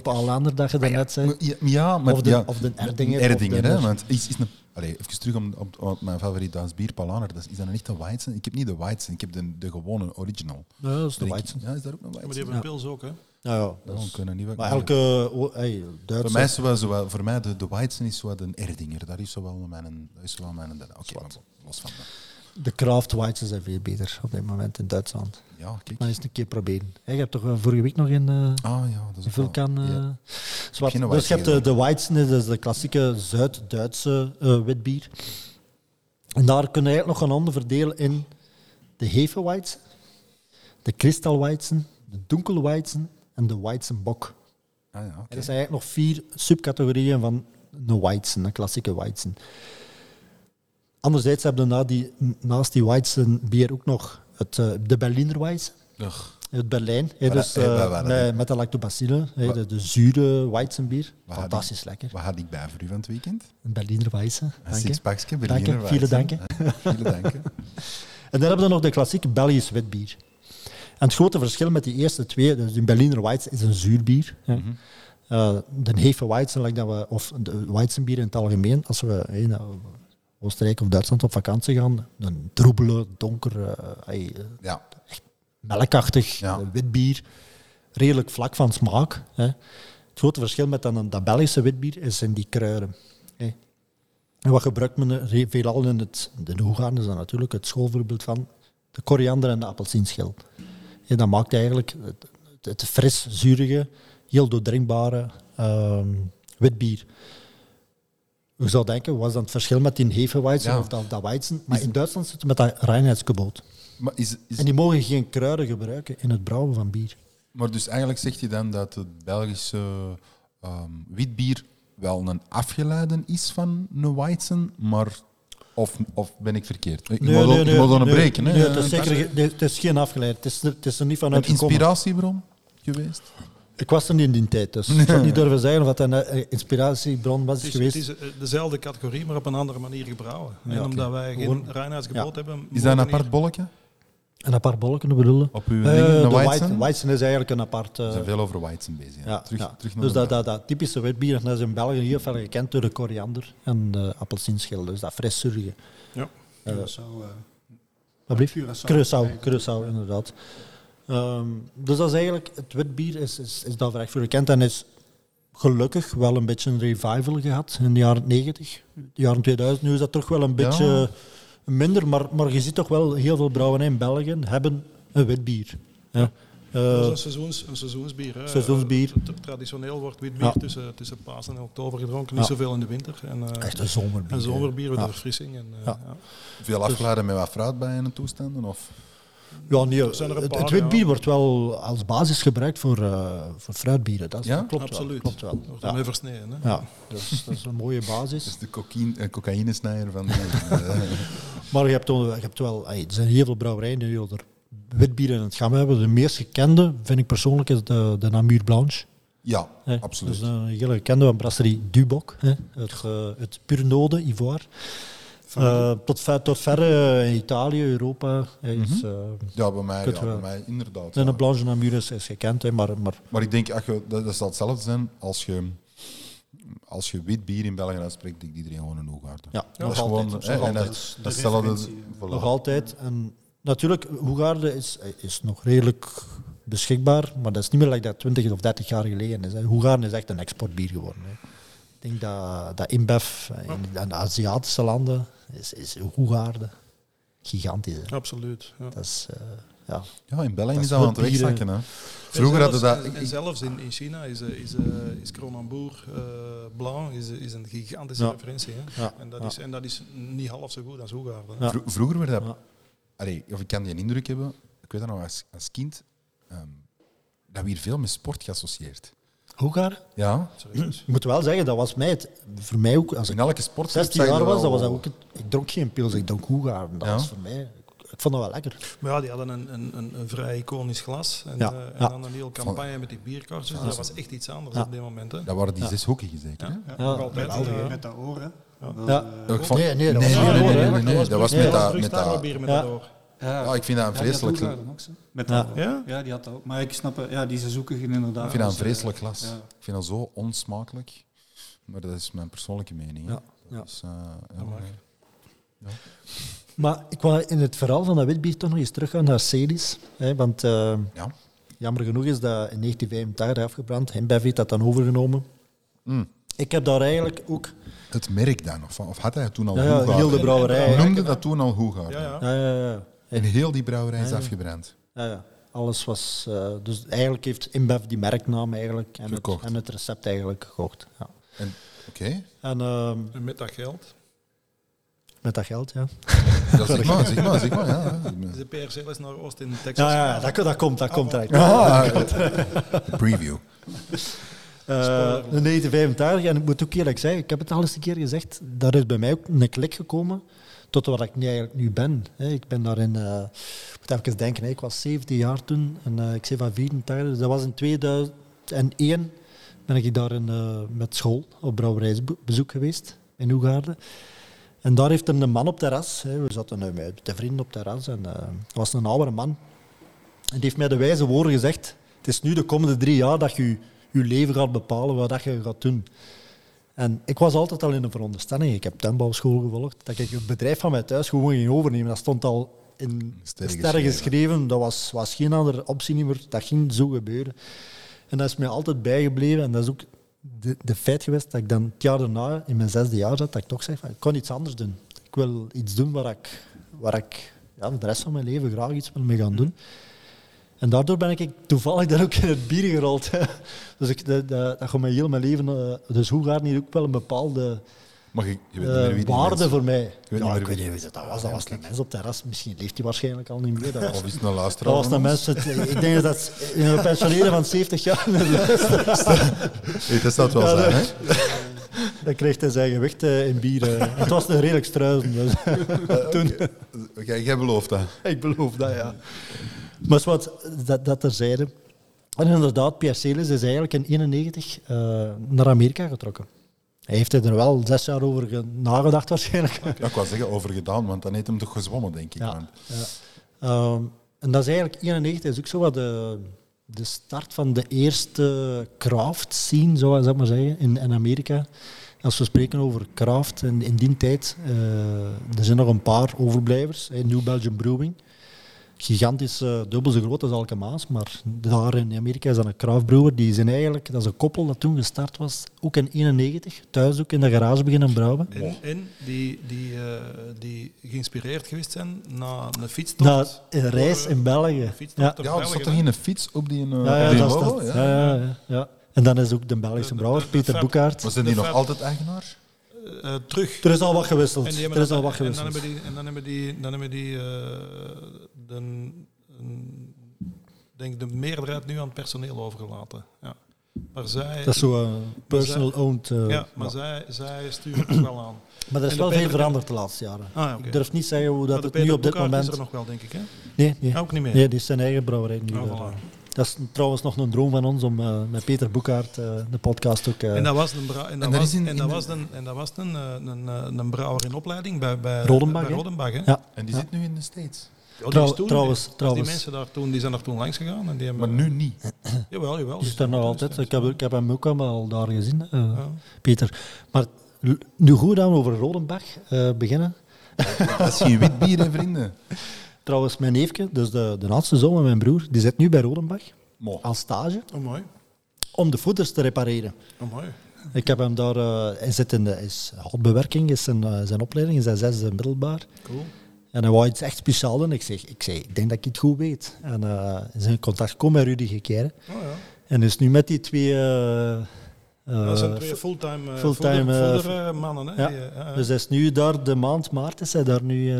dat je daarnet zei. Ja, maar... Of de- ja, of de Erdinger, Erdinger, hè. Want is, is een, allee, even terug om, op, op mijn favoriet Duits bier, Palaner. Dat is, is dat een echte Weizen? Ik heb niet de Weizen, ik heb de, de gewone original. Ja, dat is de Weizen. Ja, is daar ook een Maar die Weizen? hebben pils ook, hè. Ja, ja, dat Dat is- kunnen niet maar elke oh, hey, Duitse... Voor mij, is wel, zo wel- voor mij de, de Weizen is zo wat een Erdinger. Dat is zo wel mijn... Dat is zo wel mijn Oké, maar los van dat. De Kraft Weizen zijn veel beter op dit moment in Duitsland. Ja, kijk. Maar eens een keer proberen. Je hebt toch eh, vorige week nog in... eh, Ah ja, dat is Een wel- vulkaan. eh ja. zwart. Dus je hebt de, de Weizen, dat is de klassieke Zuid-Duitse witbier. En daar kunnen we eigenlijk nog gaan onderverdelen in de Hefeweizen, de Kristalweizen, de Dunkelweizen en de Weizenbok. Ah, ja. Er zijn eigenlijk nog vier subcategorieën van een Weizen, een klassieke Weizen. Anderzijds hebben we na die, naast die Weizen bier ook nog het, eh, de Berliner Weizen. Het Berlijn, hè, Waar- dus, waar waren met, de lactobacillen, de, de zure Weizenbier. Fantastisch ik- lekker. Wat had ik bij voor u van het weekend? Een Berliner Weizen. Een Dank je. sixpackje Dank Berliner vele Weizen. danken. Vele danken. En dan hebben we nog de klassieke Belgisch witbier. En het grote verschil met die eerste twee, dus die Berliner Weizen is een zuurbier. hè. Mhm. Eh, de Hefe Weizen, like dat we, of de Weizenbier in het algemeen, als we naar Oostenrijk of Duitsland op vakantie gaan, een troebele, donker, eh, eh, Ja. melkachtig Ja. eh, witbier, redelijk vlak van smaak. Hè. Het grote verschil met dan, dat Belgische witbier is in die kruiden. Hè. En wat gebruikt men veelal in het, de Hoegaarden is dat natuurlijk het schoolvoorbeeld van de koriander en de appelsienschil. Ja, dat maakt eigenlijk het, het, fris, zurige, heel doordrinkbare ehm witbier. Je zou denken, wat is dan het verschil met die Hefeweizen Ja. of dat, dat Weizen? Maar in Duitsland zit het met dat reinheidsgebod. Maar, is, is, En die mogen geen kruiden gebruiken in het brouwen van bier. maar dus eigenlijk zegt je dan dat het Belgische ehm, witbier wel een afgeleide is van een Weizen, maar... Of, of ben ik verkeerd? Ik moet nee, nee, dan nee, breken. hè. nee, het, is zeker, nee, het is geen afgeleid. Het is er, het is er niet een vanuit gekomen. inspiratiebron geweest? Ik was er niet in die tijd, dus ik zou niet durven zeggen of dat een eh, inspiratiebron was Het is, geweest. het is eh, dezelfde categorie, maar op een andere manier gebrouwen. Ja, en omdat wij geen Gewoon- reinheidsgebod hebben... Is dat een apart bolletje Een apart bolletje bedoelen? op uw dingen? de Een Weizen. Weizen? Is eigenlijk een apart... eh, We zijn veel over Weizen bezig. Ja. ja, terug, ja. terug naar dus de dat, dat, dat typische witbier dat is in België heel veel gekend door de koriander en de appelsienschil. Dus dat fris zurige. Ja. Eh, Curaçao, eh? Curaçao. Curaçao, Curaçao, inderdaad. Ehm, dus dat is eigenlijk, het witbier is, is, is daarvoor echt voor gekend en is gelukkig wel een beetje een revival gehad in de jaren 90, de jaren 2000. Nu is dat toch wel een beetje minder, maar, maar je ziet toch wel heel veel brouwerijen in België hebben een witbier. Ja. Eh, Dat is een, seizoens, een seizoensbier. Hè. Seizoensbier. Eh, Traditioneel wordt wit bier Ja. tussen, tussen Pasen en oktober gedronken. Niet Ja. zoveel in de winter. En, eh, echt een zomerbier. en zomerbier met Ja. een verfrissing. En, eh. Veel afgeleiden met wat fruit bij in de toestanden? Of? Ja, nee, Er zijn er een het, paar, het witbier ja. wordt wel als basis gebruikt voor, eh, voor fruitbieren. Dat is, Ja? klopt Absoluut. wel. Klopt wel. Wordt Ja. versneden. Hè. Ja, dus dat is een mooie basis. Dat is de cocaïne, eh, cocaïnesnijer van de... eh, Maar je hebt, wel- je hebt wel, ey, er zijn heel veel brouwerijen die er witbier in het gam hebben. De meest gekende, vind ik persoonlijk, is de, de Namur Blanche. ja, Hè. absoluut. Dat is een hele gekende van brasserie Dubok. Hè. Het, eh, het Purnode, Ivoire. Eh, tot, ver, tot verre in Italië, Europa. Hij is, eh, Ja, bij mij, ja, bij mij inderdaad. en ja. de Blanche Namur is, is gekend, hè, maar, maar Maar ik denk, ach, dat, dat zal hetzelfde zijn als je, als je wit bier in België uitspreekt, denkt iedereen gewoon een Hoegaarden. ja, dat nog is altijd. gewoon... nog altijd. dat, dat. Nog altijd. En natuurlijk, Hoegaarden is, is nog redelijk beschikbaar, maar dat is niet meer like dat 20 of 30 jaar geleden is. hè. Hoegaarden is echt een exportbier geworden. Hè. Ik denk dat, dat InBev in, in de Aziatische landen is, is Hoegaarden gigantisch. Hè. Absoluut. Ja. Dat is, eh, ja. Ja, in België Dat is dat aan het wegzakken. Hè. Vroeger hadden zelfs, dat... En, zelfs in, in China is, eh, is, eh, is Kronenboer eh Blanc is, is een gigantische Ja. referentie. Hè? Ja, En, dat ja. is, en dat is niet half zo goed als. Vro- vroeger werd dat... Ja. Allee, of ik kan die indruk hebben, ik weet dat nog als, als kind, ehm, dat we hier veel met sport geassocieerd. Hoegaarden? Ja, Serieus. Ik moet wel zeggen, dat was mij het, voor mij ook, als ik in elke sport 16 jaar was, dat was dat ook het, ik dronk geen pils, ik dronk Hoegaarden. Dat Ja. was voor mij, ik vond dat wel lekker. Maar ja, die hadden een, een, een, een vrij iconisch glas. En, Ja, eh, en ja. dan een hele campagne met die bierkartjes. Dat was echt iets anders Ja. op dit moment. Hè? Dat waren die zeshoekige zeker, hè? Ja, ja, altijd. Met, eh, met dat oor, hè. Ja. eh, Ik vond- Nee, nee, dat nee, was nee, nee, hoor, nee, hè. nee, nee, dat was met dat... Met dat bier met dat oor. Ja. ja, ik vind dat een Ja, vreselijk... Ook zo. Met Ja. Ja? Ja, die had dat ook. Maar ik snap, het, ja, die Suzuki inderdaad. Ik vind dat een eh, vreselijk glas. ja. Ik vind dat zo onsmakelijk. Maar dat is mijn persoonlijke mening. Ja, ja. Is, eh, ja. Maar ik wil in het verhaal van dat witbier toch nog eens teruggaan naar Celis. Hè, want eh, Ja. jammer genoeg is dat in 1985 afgebrand. Hembev heeft dat dan overgenomen. Mm. Ik heb daar eigenlijk ook... Het merk dan, of, of had hij het toen al Ja, ja, Hoegaarden? heel de brouwerij. Hij noemde dat toen al Hoegaarden. Ja, ja. Ja, ja, ja. En heel die brouwerij is afgebrand. Ja, ja. Alles was... eh, dus eigenlijk heeft InBev die merknaam eigenlijk en het, en het recept eigenlijk gekocht. Ja. En Oké, En ehm, En met dat geld. met dat geld, ja. ja, zeg maar, zeg maar, zeg maar. Ja. Is de PRC is naar Oost in Texas. Ja, ja, dat, dat komt, dat komt. Ah, preview. Eh, in 1985, en ik moet ook eerlijk zeggen, ik heb het al eens een keer gezegd, daar is bij mij ook een klik gekomen tot wat ik nu eigenlijk nu ben. Ik ben daarin, eh ik moet even denken, ik was 17 jaar toen en eh, ik zei van 84, dus dat was in 2001 ben ik daar in, eh, met school op brouwerijsbezoek geweest in Hoegaarden. En daar heeft een man op terras, we zaten met de vrienden op terras en dat was een oudere man. En die heeft mij de wijze woorden gezegd, het is nu de komende drie jaar dat je je leven gaat bepalen wat je gaat doen. En ik was altijd al in de veronderstelling, ik heb tuinbouwschool gevolgd, dat ik het bedrijf van mij thuis gewoon ging overnemen. Dat stond al in Sterren sterren geschreven. geschreven. Dat was, was geen andere optie niet meer. Dat ging zo gebeuren. En dat is mij altijd bijgebleven. En dat is ook de, de feit geweest dat ik dan het jaar daarna, in mijn zesde jaar zat, dat ik toch zeg van, ik kan iets anders doen. Ik wil iets doen waar ik, waar ik ja, de rest van mijn leven graag iets wil mee gaan doen. En daardoor ben ik toevallig dan ook in het bier gerold. Dus ik, dat, dat, dat gaat mijn heel mijn leven... eh, dus hoe gaat niet ook wel een bepaalde Maar je, je weet niet eh, waarde voor mij? ja, ik weet niet wie dat was. Dat was een mens op terras. Misschien leeft hij waarschijnlijk al niet meer. Dat was, Of is het een luisteraar? dat was een mens... Ik denk dat dat een pensioneren van 70 jaar... Hey, dat zou het wel Ja, zijn, hè? Dan kreeg hij zijn gewicht eh, in bier. eh. Het was een redelijk struisen. Dus. Toen, Jij, jij belooft dat. ik beloof dat, ja. Maar wat, dat, dat terzijde. En inderdaad, Pierre Celis is eigenlijk in 91 eh, naar Amerika getrokken. Hij heeft er wel zes jaar over ge- nagedacht waarschijnlijk. Ja, ik wou zeggen overgedaan, want dan heeft hem toch gezwommen, denk ik. Ja, ja. Ehm, en dat is eigenlijk 91 is ook zo wat de, de start van de eerste craft scene, zou ik maar zeggen, in, in Amerika. Als we spreken over craft in, in die tijd, eh, er zijn nog een paar overblijvers. New Belgium Brewing. Gigantisch, dubbel zo groot als Alke Maas, maar daar in Amerika is dat een craft brewer. Die zijn eigenlijk, dat is een koppel dat toen gestart was, ook in 91, thuis ook in de garage beginnen brouwen. En, en die, die, eh, die geïnspireerd geweest zijn na een fietstocht. Na een reis in België. Ja. Ja, er zat toch geen fiets op die, uh, Ja, ja, die dat is logo? dat. ja. Ja, ja, ja, ja. En dan is ook de Belgische De- de- brouwer, de- de Peter Boekaert. Maar zijn die De nog fab- altijd eigenaar? Eh, terug. Er is al wat gewisseld. En, Er is al en dan hebben die, en dan hebben die, dan hebben die eh, de, een- denk de meerderheid nu aan het personeel overgelaten. Ja. Maar zij, Dat is zo een personal owned. eh, ja, maar Zij, zij sturen het wel aan. Maar er is wel veel Peter- veranderd de laatste jaren. Ah, ja. Ik durf niet zeggen hoe dat het nu op dit moment... is er nog wel, denk ik. Hè? Nee, nee. Ook niet meer. nee, die is zijn eigen brouwerij nu. Oh, voilà. eh. Dat is trouwens nog een droom van ons om eh, met Peter Boekhaart eh, de podcast ook... eh, En dat was een, bra- en dat was, en dat was een, en dat was een, eh, een, eh, een brouwer in opleiding bij, bij, Rodenbach, bij hè? Rodenbach. Hè? ja. En die Ja. zit nu in de States. Ja, die Trouw- is toen- trouwens- trouwens. Die mensen daar toen, die zijn er toen langs gegaan. En die hebben, Maar nu niet. Jawel, jawel. Die is daar nog altijd. Ik heb, ik heb hem ook allemaal daar gezien, eh, Ja. Peter. Maar nu goed we over Rodenbach eh, beginnen. Dat is geen wit bier, hè, vrienden. Trouwens, mijn neefje, dus de, de laatste zoon van mijn broer, die zit nu bij Rodenbach Mo. als stage Oh, mooi. om de voeders te repareren. Oh, mooi. Ik heb hem daar, eh, hij zit in de is hotbewerking, is zijn, eh, zijn opleiding, is zijn zesde middelbaar. Cool. En hij wou iets echt speciaals doen. Ik zeg, ik, zeg, ik denk dat ik het goed weet. En eh is in contact gekomen met Rudy Gekeire. Oh, ja. En is nu met die twee... eh, eh, dat zijn twee fulltime, fulltime, voedermannen. Hè? ja. Dus hij is nu daar de maand maart, is hij daar nu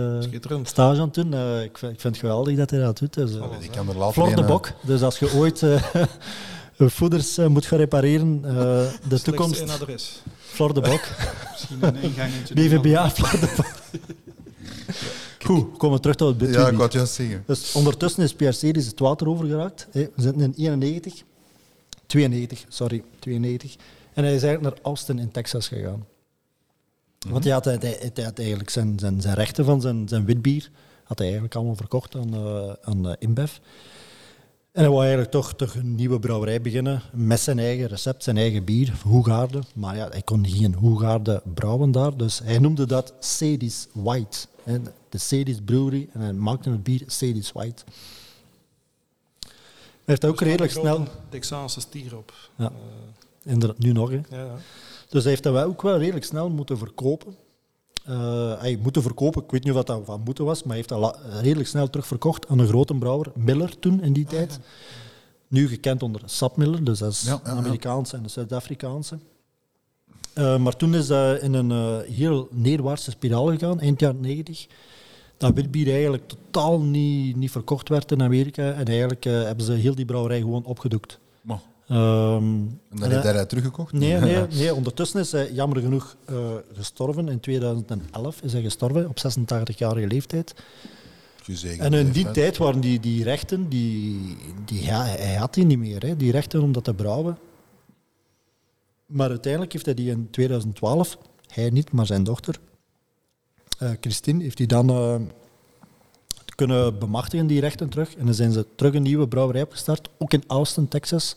stage aan het doen. Ik, vind, ik vind het geweldig dat hij dat doet. Dus, eh, Die kan er Flor de een, Bok. Dus als je ooit voeders moet gaan repareren, de toekomst, één adres. Flor de Bok. Misschien een ingangetje. BVBA, Flor de Bok. Goed, komen we terug tot het Ja, budget. ik wou het juist zeggen. Dus ondertussen is PRC is het water overgeraakt. We zitten in 91. 92, sorry, 92. En hij is eigenlijk naar Austin in Texas gegaan. Want hij had, hij, hij- had eigenlijk zijn, zijn, zijn rechten van zijn, zijn witbier had hij eigenlijk allemaal verkocht aan, eh aan eh, InBev. En hij wou eigenlijk toch, toch een nieuwe brouwerij beginnen met zijn eigen recept, zijn eigen bier, Hoegaarde. Maar ja, hij kon geen Hoegaarde brouwen daar, dus hij noemde dat Sadie's White. De Sadie's Brewery en hij maakte het bier Sadie's White. Hij heeft ook redelijk Een snel, Texaanse stier op. Ja. Inderdaad, nu nog, hè. ja, ja. Dus hij heeft dat wel ook wel redelijk snel moeten verkopen. Eh, hij moeten verkopen, ik weet niet of dat van moeten was, maar hij heeft dat redelijk snel terugverkocht aan een grote brouwer, Miller toen in die tijd. Nu gekend onder Sap Miller, dus dat is Ja. Amerikaanse en een Zuid-Afrikaanse. Eh, maar toen is dat in een eh, heel neerwaartse spiraal gegaan, eind jaren 90. Dat witbier eigenlijk totaal niet, niet verkocht werd in Amerika. En eigenlijk hebben ze heel die brouwerij gewoon opgedoekt. Mo. Ehm, En dan heeft hij dat teruggekocht? Nee, nee, nee, ondertussen is hij jammer genoeg eh, gestorven. In 2011 is hij gestorven op 86-jarige leeftijd. En in die tijd waren die, die rechten, die, die, ja, hij had die niet meer, hè, die rechten om dat te brouwen. Maar uiteindelijk heeft hij die in 2012, hij niet, maar zijn dochter, eh, Christine, heeft hij dan eh, kunnen bemachtigen, die rechten terug. En dan zijn ze terug een nieuwe brouwerij opgestart, ook in Austin, Texas,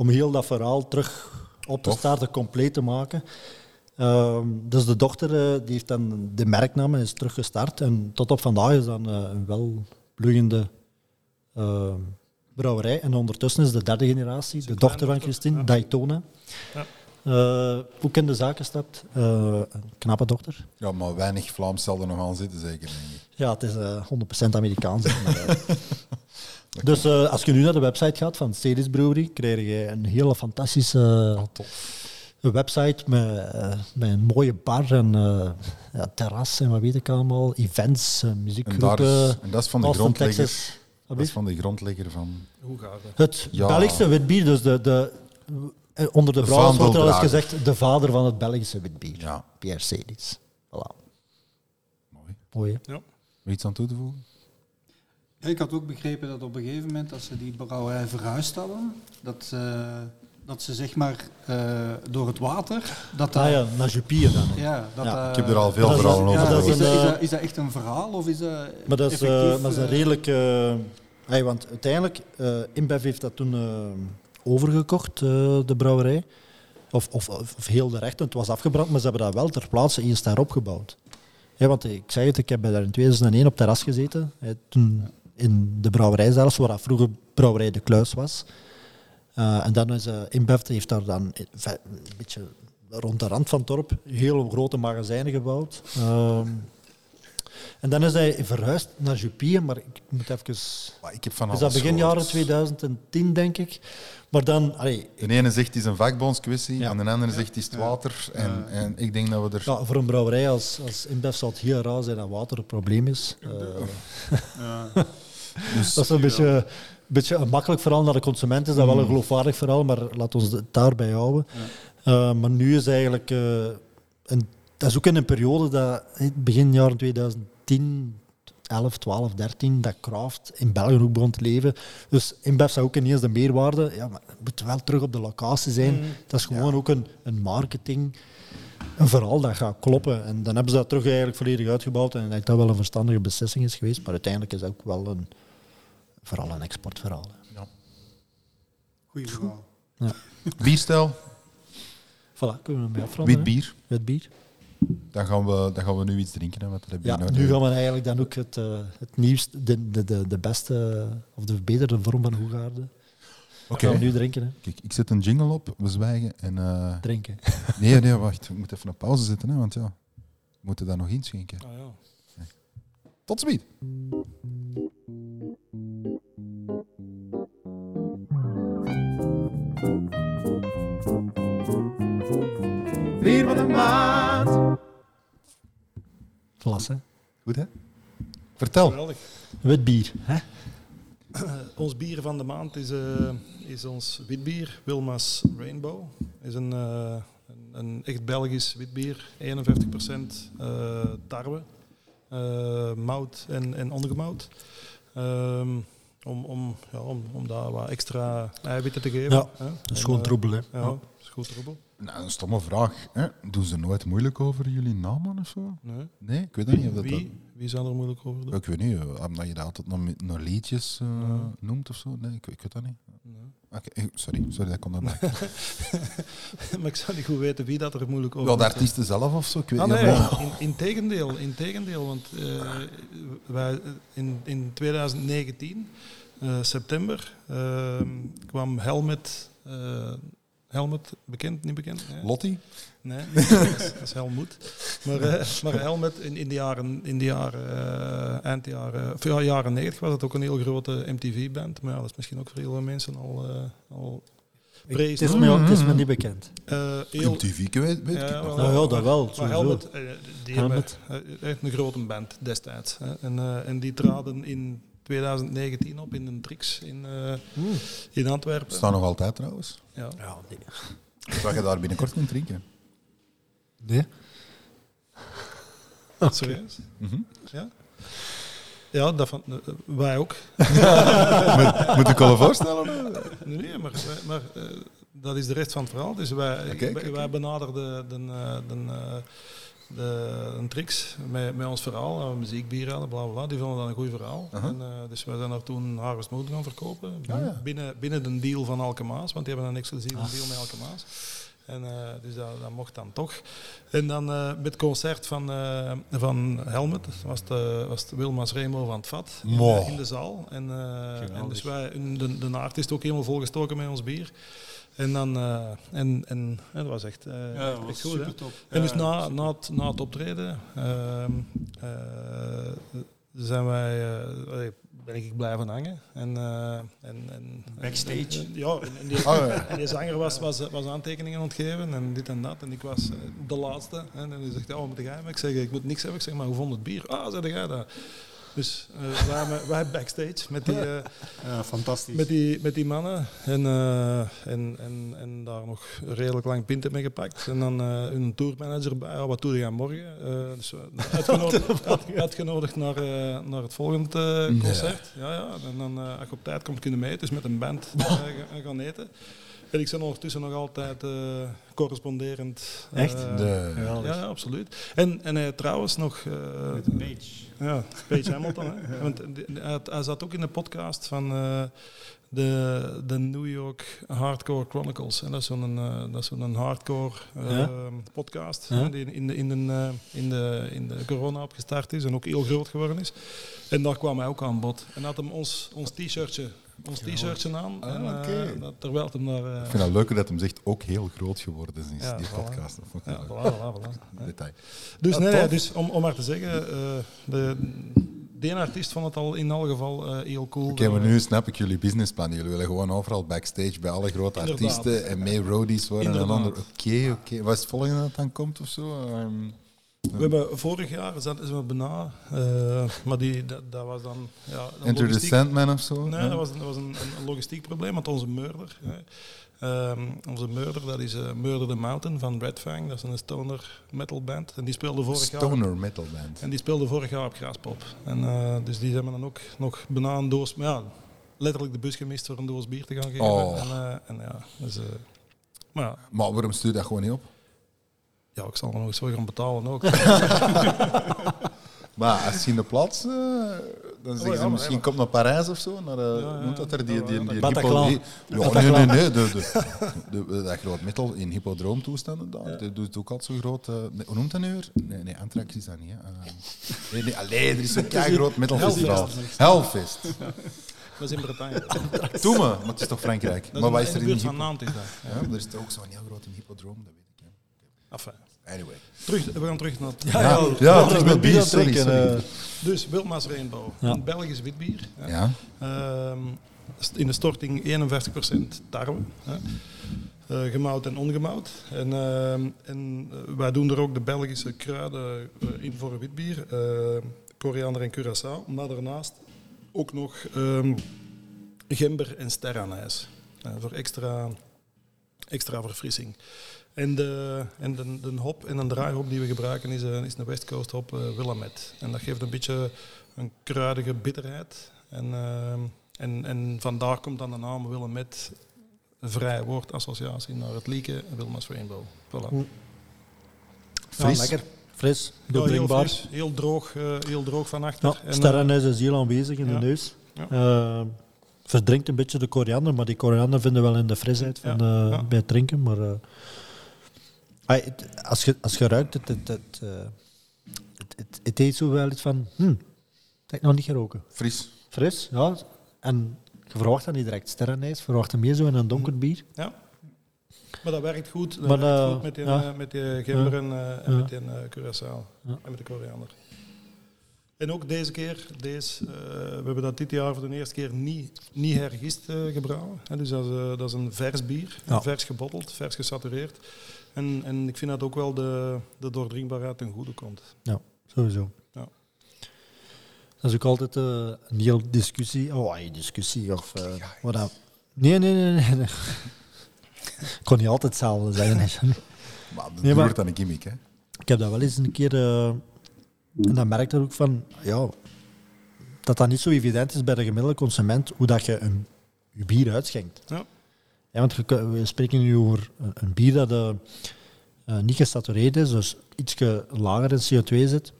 om heel dat verhaal terug op te starten, compleet te maken. Ehm, dus de dochter eh, die heeft dan de merknaam en is teruggestart. En tot op vandaag is dat een, een welbloeiende ehm, brouwerij. En ondertussen is de derde generatie, de dochter van Christine, ja. Daytona. Ja. Eh, ook in de zaken stapt. Eh, een knappe dochter. Ja, maar weinig Vlaams zal er nog aan zitten, zeker. Denk ik. Ja, het is eh 100% Amerikaans. maar, eh. dus eh, als je nu naar de website gaat van Ceres Brewery, krijg je een hele fantastische Oh, tof. een website met, eh, met een mooie bar en eh, ja, terras en wat weet ik allemaal, events, eh, En, daar muziekgroepen. is, en dat is van de grondlegger. Dat is van de grondlegger van. Hoe gaat het? Het Ja. Belgische witbier, dus de, de, eh, onder de brouwers wordt er al eens gezegd de vader van het Belgische witbier. Ja, Pierre Cedis. Voilà. mooi. Mooi? Wil je iets aan toe te voegen? Ik had ook begrepen dat op een gegeven moment, als ze die brouwerij verhuisd hadden, dat, eh, dat ze zeg maar eh, door het water, dat. Ah ja, naar Jupier dan. Ja, dat, Ja. Ik heb er al veel dat is- verhalen over ja, dat is, een, is, dat, is dat echt een verhaal of is dat Maar dat is, eh, effectief, maar dat is een redelijk... hey, want uiteindelijk, eh InBev heeft dat toen overgekocht, eh, de brouwerij. Of, of, of, heel de rechten. Het was afgebrand, maar ze hebben dat wel ter plaatse eerst daar opgebouwd. Ja, want ik zeg het, ik heb daar in 2001 op terras gezeten. hè, toen in de brouwerij zelfs, waar dat vroeger brouwerij De Kluis was. Eh, en dan is uh, InBev heeft daar dan ve- een beetje rond de rand van het dorp heel grote magazijnen gebouwd. Ehm, en dan is hij verhuisd naar Jupier, maar ik moet even... Maar ik heb van Is alles dat begin gehoord. jaren 2010, denk ik. Maar dan... Allee, De ene zegt het is een vakbondskwestie Ja. en de andere zegt het is het water. En, en ik denk dat we er... ja, voor een brouwerij als, als InBev zal het heel raar zijn dat water een probleem is. Eh, Dus dat is een beetje, een beetje een makkelijk verhaal naar de consument. Is dat wel een geloofwaardig verhaal, maar laat ons het daarbij houden. Eh, maar nu is eigenlijk... eh, een, dat is ook in een periode dat... Begin jaren 2010... 2011, 12, 13 dat craft in België ook begon te leven. Dus InBev zou ook ineens de meerwaarde. Ja, maar het moet wel terug op de locatie zijn. Mm. Dat is gewoon ook een, een marketing, een verhaal dat gaat kloppen. En dan hebben ze dat terug eigenlijk volledig uitgebouwd. En ik denk dat wel een verstandige beslissing is geweest. Maar uiteindelijk is dat ook wel een, vooral een exportverhaal. hè. Goeie verhaal. Bierstijl, Voilà, kunnen we mee afronden. wit hè? bier. Wit bier. Dan gaan we, dan gaan we nu iets drinken. Hè, want dat heb je Ja, nu gaan we eigenlijk dan ook het, eh, het nieuwste, de, de, de, de beste of de verbeterde vorm van Hoegaarde. Oké. We nu drinken, hè? Kijk, ik zet een jingle op, we zwijgen. En, eh, Drinken. nee, nee, wacht. Ik moet even een pauze zetten, hè, want ja, we moeten daar nog inschenken. Ah, ja. Tot ziens. Bier van de maand. Vlas, hè? Goed, hè? Vertel. Geweldig. Wit bier. Hè? Ons bier van de maand is, eh, is ons witbier, Wilma's Rainbow. is een, eh, een, een echt Belgisch witbier, 51% eh tarwe, eh, mout en, en ongemout. Ehm, om, om, ja, om, om daar wat extra eiwitten te geven. Ja, hè. Dat is gewoon troebel, hè? Ja, dat is goed troebel. Nou, een stomme vraag. Hè? Doen ze nooit moeilijk over jullie namen of zo? Nee. Nee, ik weet dat niet. Of dat Wie, wie zou er moeilijk over doen? ik weet niet, eh, omdat je dat altijd naar liedjes eh, Ja. noemt of zo. Nee, ik, ik weet dat niet. Eh, sorry, sorry, dat komt erbij. maar ik zou niet goed weten wie dat er moeilijk over Wel, de artiesten zelf of zo? Ik weet Ah, niet. nee, maar- in, in tegendeel, in tegendeel, want wij, in, in 2019, eh, september, eh, kwam Helmet, Helmet, bekend, niet bekend? Nee, Lottie? Nee dat, is, Helmoet. Maar, eh, maar Helmet, in, in de jaren, in de jaren eh, eind jaren, of ja, jaren 90 was het ook een heel grote MTV-band, maar ja, dat is misschien ook voor heel veel mensen al, eh al Het prees. is, me, het is me niet bekend. Eh, heel, MTV, weet, weet Ja, ik nog. wel. Nou ja, dat wel. maar. Helmet, die Helmet. hebben echt een grote band destijds. Hè. En, eh, en die traden in 2019 op in een Trix in, eh, in Antwerpen. Staan nog altijd trouwens. Ja. Ja, nee. Dat je daar binnenkort kunt drinken. Nee? Serieus? Mhm. Ja? Ja, dat van, eh, wij ook. moet, moet ik wel voorstellen? Nee, nee maar, maar eh, dat is de rest van het verhaal. Dus wij, wij, benaderden de, de, de, eh, de, een tricks met, met ons verhaal, muziekbier hadden, bla bla. Die vonden dat een goed verhaal. En, dus wij zijn daar toen Harvest Moon gaan verkopen. Ah, ja. binnen, binnen de deal van Alkemaas, want die hebben een exclusieve Ah. deal met Alkemaas. En, eh, dus dat, dat mocht dan toch. En dan eh, met het concert van, eh, van Helmet, was het, was het Wilma's Remo van het Vat in, de, in de zaal. En, en dus wij, de, de naart is ook helemaal volgestoken met ons bier. En dan, en, en, dat was echt, Ja, dat echt was goed. super top. En dus na, na, het, na het optreden ehm, eh, zijn wij, ben ik blijven hangen. En, eh, en, en, Backstage. en- ja, en, en die, Oh, ja. en die zanger was, was, was aantekeningen ontgeven en dit en dat. En ik was eh, de laatste. En hij zegt, ja, wat moet jij? Ik zeg, ik moet niks hebben. Ik zeg, maar hoe vond het bier? Ah, zei jij dat? Dus eh, wij, hebben- wij backstage met die... eh, Ja, fantastisch. met die, met die mannen. En, eh, en, en, en daar nog redelijk lang pinten mee gepakt. En dan eh een tourmanager bij. Ja, wat doe je morgen? Eh, dus, uitgenodigd, uit- uitgenodigd naar, eh, naar het volgende concert. Ja, ja. En dan, eh, als je op tijd komt, kunnen mee. Dus met een band ga- gaan eten. En ik ben ondertussen nog altijd eh, corresponderend. eh, Echt? De, Geweldig. ja, ja, absoluut. En, en hij trouwens nog... eh, Met een page. ja, Page Hamilton. Hè? Want hij, zat ook in de podcast van eh, de, de New York Hardcore Chronicles. En dat is zo'n eh, dat is zo'n hardcore eh, Ja. podcast Ja. hè, die in de, in, de, eh, in, de, in de corona opgestart is en ook heel groot geworden is. En daar kwam hij ook aan bod. En had hem ons, ons t-shirtje ons t-shirtje aan. Ah, en, eh, terwijl het hem daar... eh, ik vind het leuker dat hem zegt ook heel groot geworden is, Ja, die voilà. podcast. Ja, voilà, voilà, detail. Dus, nee, dus om, om maar te zeggen, eh, de, de ene artiest vond het al in alle geval heel cool. Oké, maar Dat- nu snap ik jullie businessplan. Jullie willen gewoon overal backstage bij alle grote Inderdaad. artiesten en mee roadies worden en Inderdaad. ander. Oké, oké. Wat is het volgende dat dan komt of zo? Ehm, We hebben vorig jaar zaten ze bijna, eh, maar die, dat, dat was dan... Ja, Enter the Sandman of zo? Nee, dat was, dat was een, een logistiek probleem, want onze murder... ehm, onze murder, dat is eh, Murder the Mountain van Red Fang. Dat is een stoner metal band. En die speelde vorig jaar... Stoner metal band. En die speelde vorig jaar op Graaspop. En, eh, dus die hebben dan ook nog bijna een doos... maar Ja, letterlijk de bus gemist voor een doos bier te gaan geven. Oh. En, en ja, dus, maar ja, Maar waarom stuur je dat gewoon niet op? Ja, ik zal er nog eens voor gaan betalen ook. Maar als je in de plaats, eh, dan zeggen ja, ze maar misschien ja. komt naar Parijs of zo. Naar, eh, ja, noemt dat er die, die, die, Bataclan. die- ja, nee, nee, nee. De, de, de, dat groot metal in hippodroomtoestanden, daar, dat doet ook altijd zo groot. eh, nee, hoe noemt dat nu weer? Nee, nee, Anthrax is dat niet. Hè. Eh, nee, nee, allee, er is zo'n groot metalfestival. Hellfest. dat is in Bretagne. Doe me, maar het is toch Frankrijk. Maar wat in is de er in buurt de van? Nantes is dat. Ja, er is toch ook zo'n heel groot in hippodroom, dat weet. Enfin, Anyway. terug, we gaan terug naar het... Ja, Ja, ja, ja, ja, terug met bier, sorry, eh. Dus Wilma's Rainbow, Ja. een Belgisch witbier. Ja. Ehm, in de storting 51% tarwe. Hè. Eh, gemouwd en ongemouwd. En, ehm, en eh, wij doen er ook de Belgische kruiden in voor witbier. eh koriander en curaçao. Maar daarnaast ook nog ehm, gember en sterrenijs. eh, voor extra, extra verfrissing. En, de, en de, de hop en een draaihop die we gebruiken is, een- is een West Coast hop eh, Willamette. En dat geeft een beetje een kruidige bitterheid. En, ehm, en, en vandaar komt dan de naam Willamette, een vrij woordassociatie naar het lieke Wilma's Rainbow. Voilà. Fris. lekker. Fris, Ja, heel, fris, heel, droog, eh, heel droog van achter. Ja, En, eh, sterrenhuis is heel aanwezig in ja. de neus. Ja. Eh, verdrinkt een beetje de koriander, maar die koriander vinden we wel in de frisheid van, Ja, eh, ja. bij het drinken. Maar eh, als, je, als je ruikt, het, het, het, eh, het, het, zo wel iets van, hm, dat heb ik nog niet geroken. Fris. Fris, ja. En je verwacht dat niet direct sterrenijs, je verwacht hem meer zo in een donker bier. ja. Maar dat werkt goed, dat Maar, werkt eh, goed met die, ja. eh, met die gember en, eh, met die eh, curaçao Ja. en met de koriander. En ook deze keer, deze, eh, we hebben dat dit jaar voor de eerste keer niet, niet hergist eh, gebrouwen. Hè, dus dat is, dat is een vers bier, Ja. vers gebotteld, vers gesatureerd. En, en ik vind dat ook wel de, de doordringbaarheid ten goede komt. Ja, sowieso. Ja. Dat is ook altijd eh, een heel discussie. Oh, ay, discussie. Of, eh, wat dan. Nee, nee, nee. nee, nee. Ik kon niet altijd hetzelfde zeggen. Maar dat Nee, wordt dan een gimmick, hè. Ik heb dat wel eens een keer... eh, en dan merk je ook van... Ja, dat dat niet zo evident is bij de gemiddelde consument hoe dat je een, je bier uitschenkt. Ja. Ja, want we spreken nu over een, bier dat eh, eh, niet gesatureerd is, dus iets lager in CO2 zit.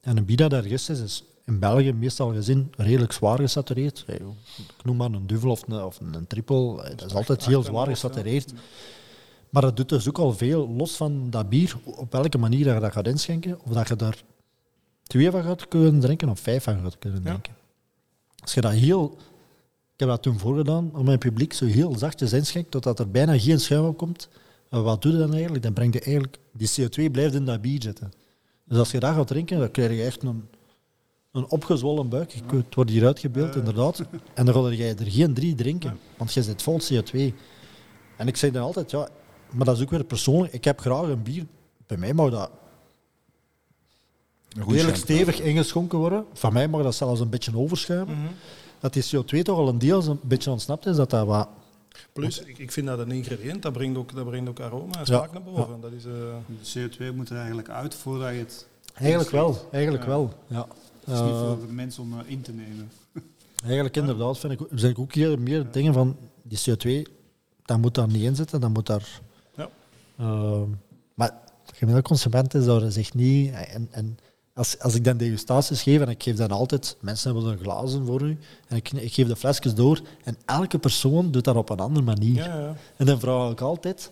En een bier dat ergens is, is in België meestal gezien redelijk zwaar gesatureerd. Ik noem maar een duvel of een, of een triple. eh, Dat is altijd heel zwaar gesatureerd. Maar dat doet dus ook al veel, los van dat bier, op welke manier dat je dat gaat inschenken, of dat je daar twee van gaat kunnen drinken of vijf van gaat kunnen Ja. drinken. Als je dat heel... Ik heb dat toen voorgedaan, om mijn publiek zo heel zachtjes inschenkt, totdat er bijna geen schuim op komt. En wat doe je dan eigenlijk? Dan breng je eigenlijk... Die CO2 blijft in dat bier zitten. Dus als je dat gaat drinken, dan krijg je echt een, een opgezwollen buik. Het wordt hier uitgebeeld, inderdaad. En dan ga je er geen drie drinken, want je zit vol CO2. En ik zeg dan altijd, ja, maar dat is ook weer persoonlijk. Ik heb graag een bier. Bij mij mag dat redelijk stevig ingeschonken worden. Van mij mag dat zelfs een beetje overschuimen. Dat die CO2 toch al een deel een beetje ontsnapt is, dat dat wat... Plus, ik, ik vind dat een ingrediënt, dat brengt ook, dat brengt ook aroma en Ja. smaak naar boven. Dat is, eh, De CO2 moet er eigenlijk uit voordat je het... Eigenlijk wel, eigenlijk Ja. wel. Ja. Het is niet Eh, voor de mensen om eh, in te nemen. Eigenlijk inderdaad vind ik, ook- zijn ik ook hier meer dingen van die CO2, dat moet daar niet in zitten, dat moet daar. Ja. Maar de gemiddelde consument is daar zich niet. En, en als, als ik dan degustaties geef en ik geef dan altijd, mensen hebben er glazen voor u, en ik, ik geef de flesjes door, en elke persoon doet dat op een andere manier. ja, ja. En dan vraag ik altijd,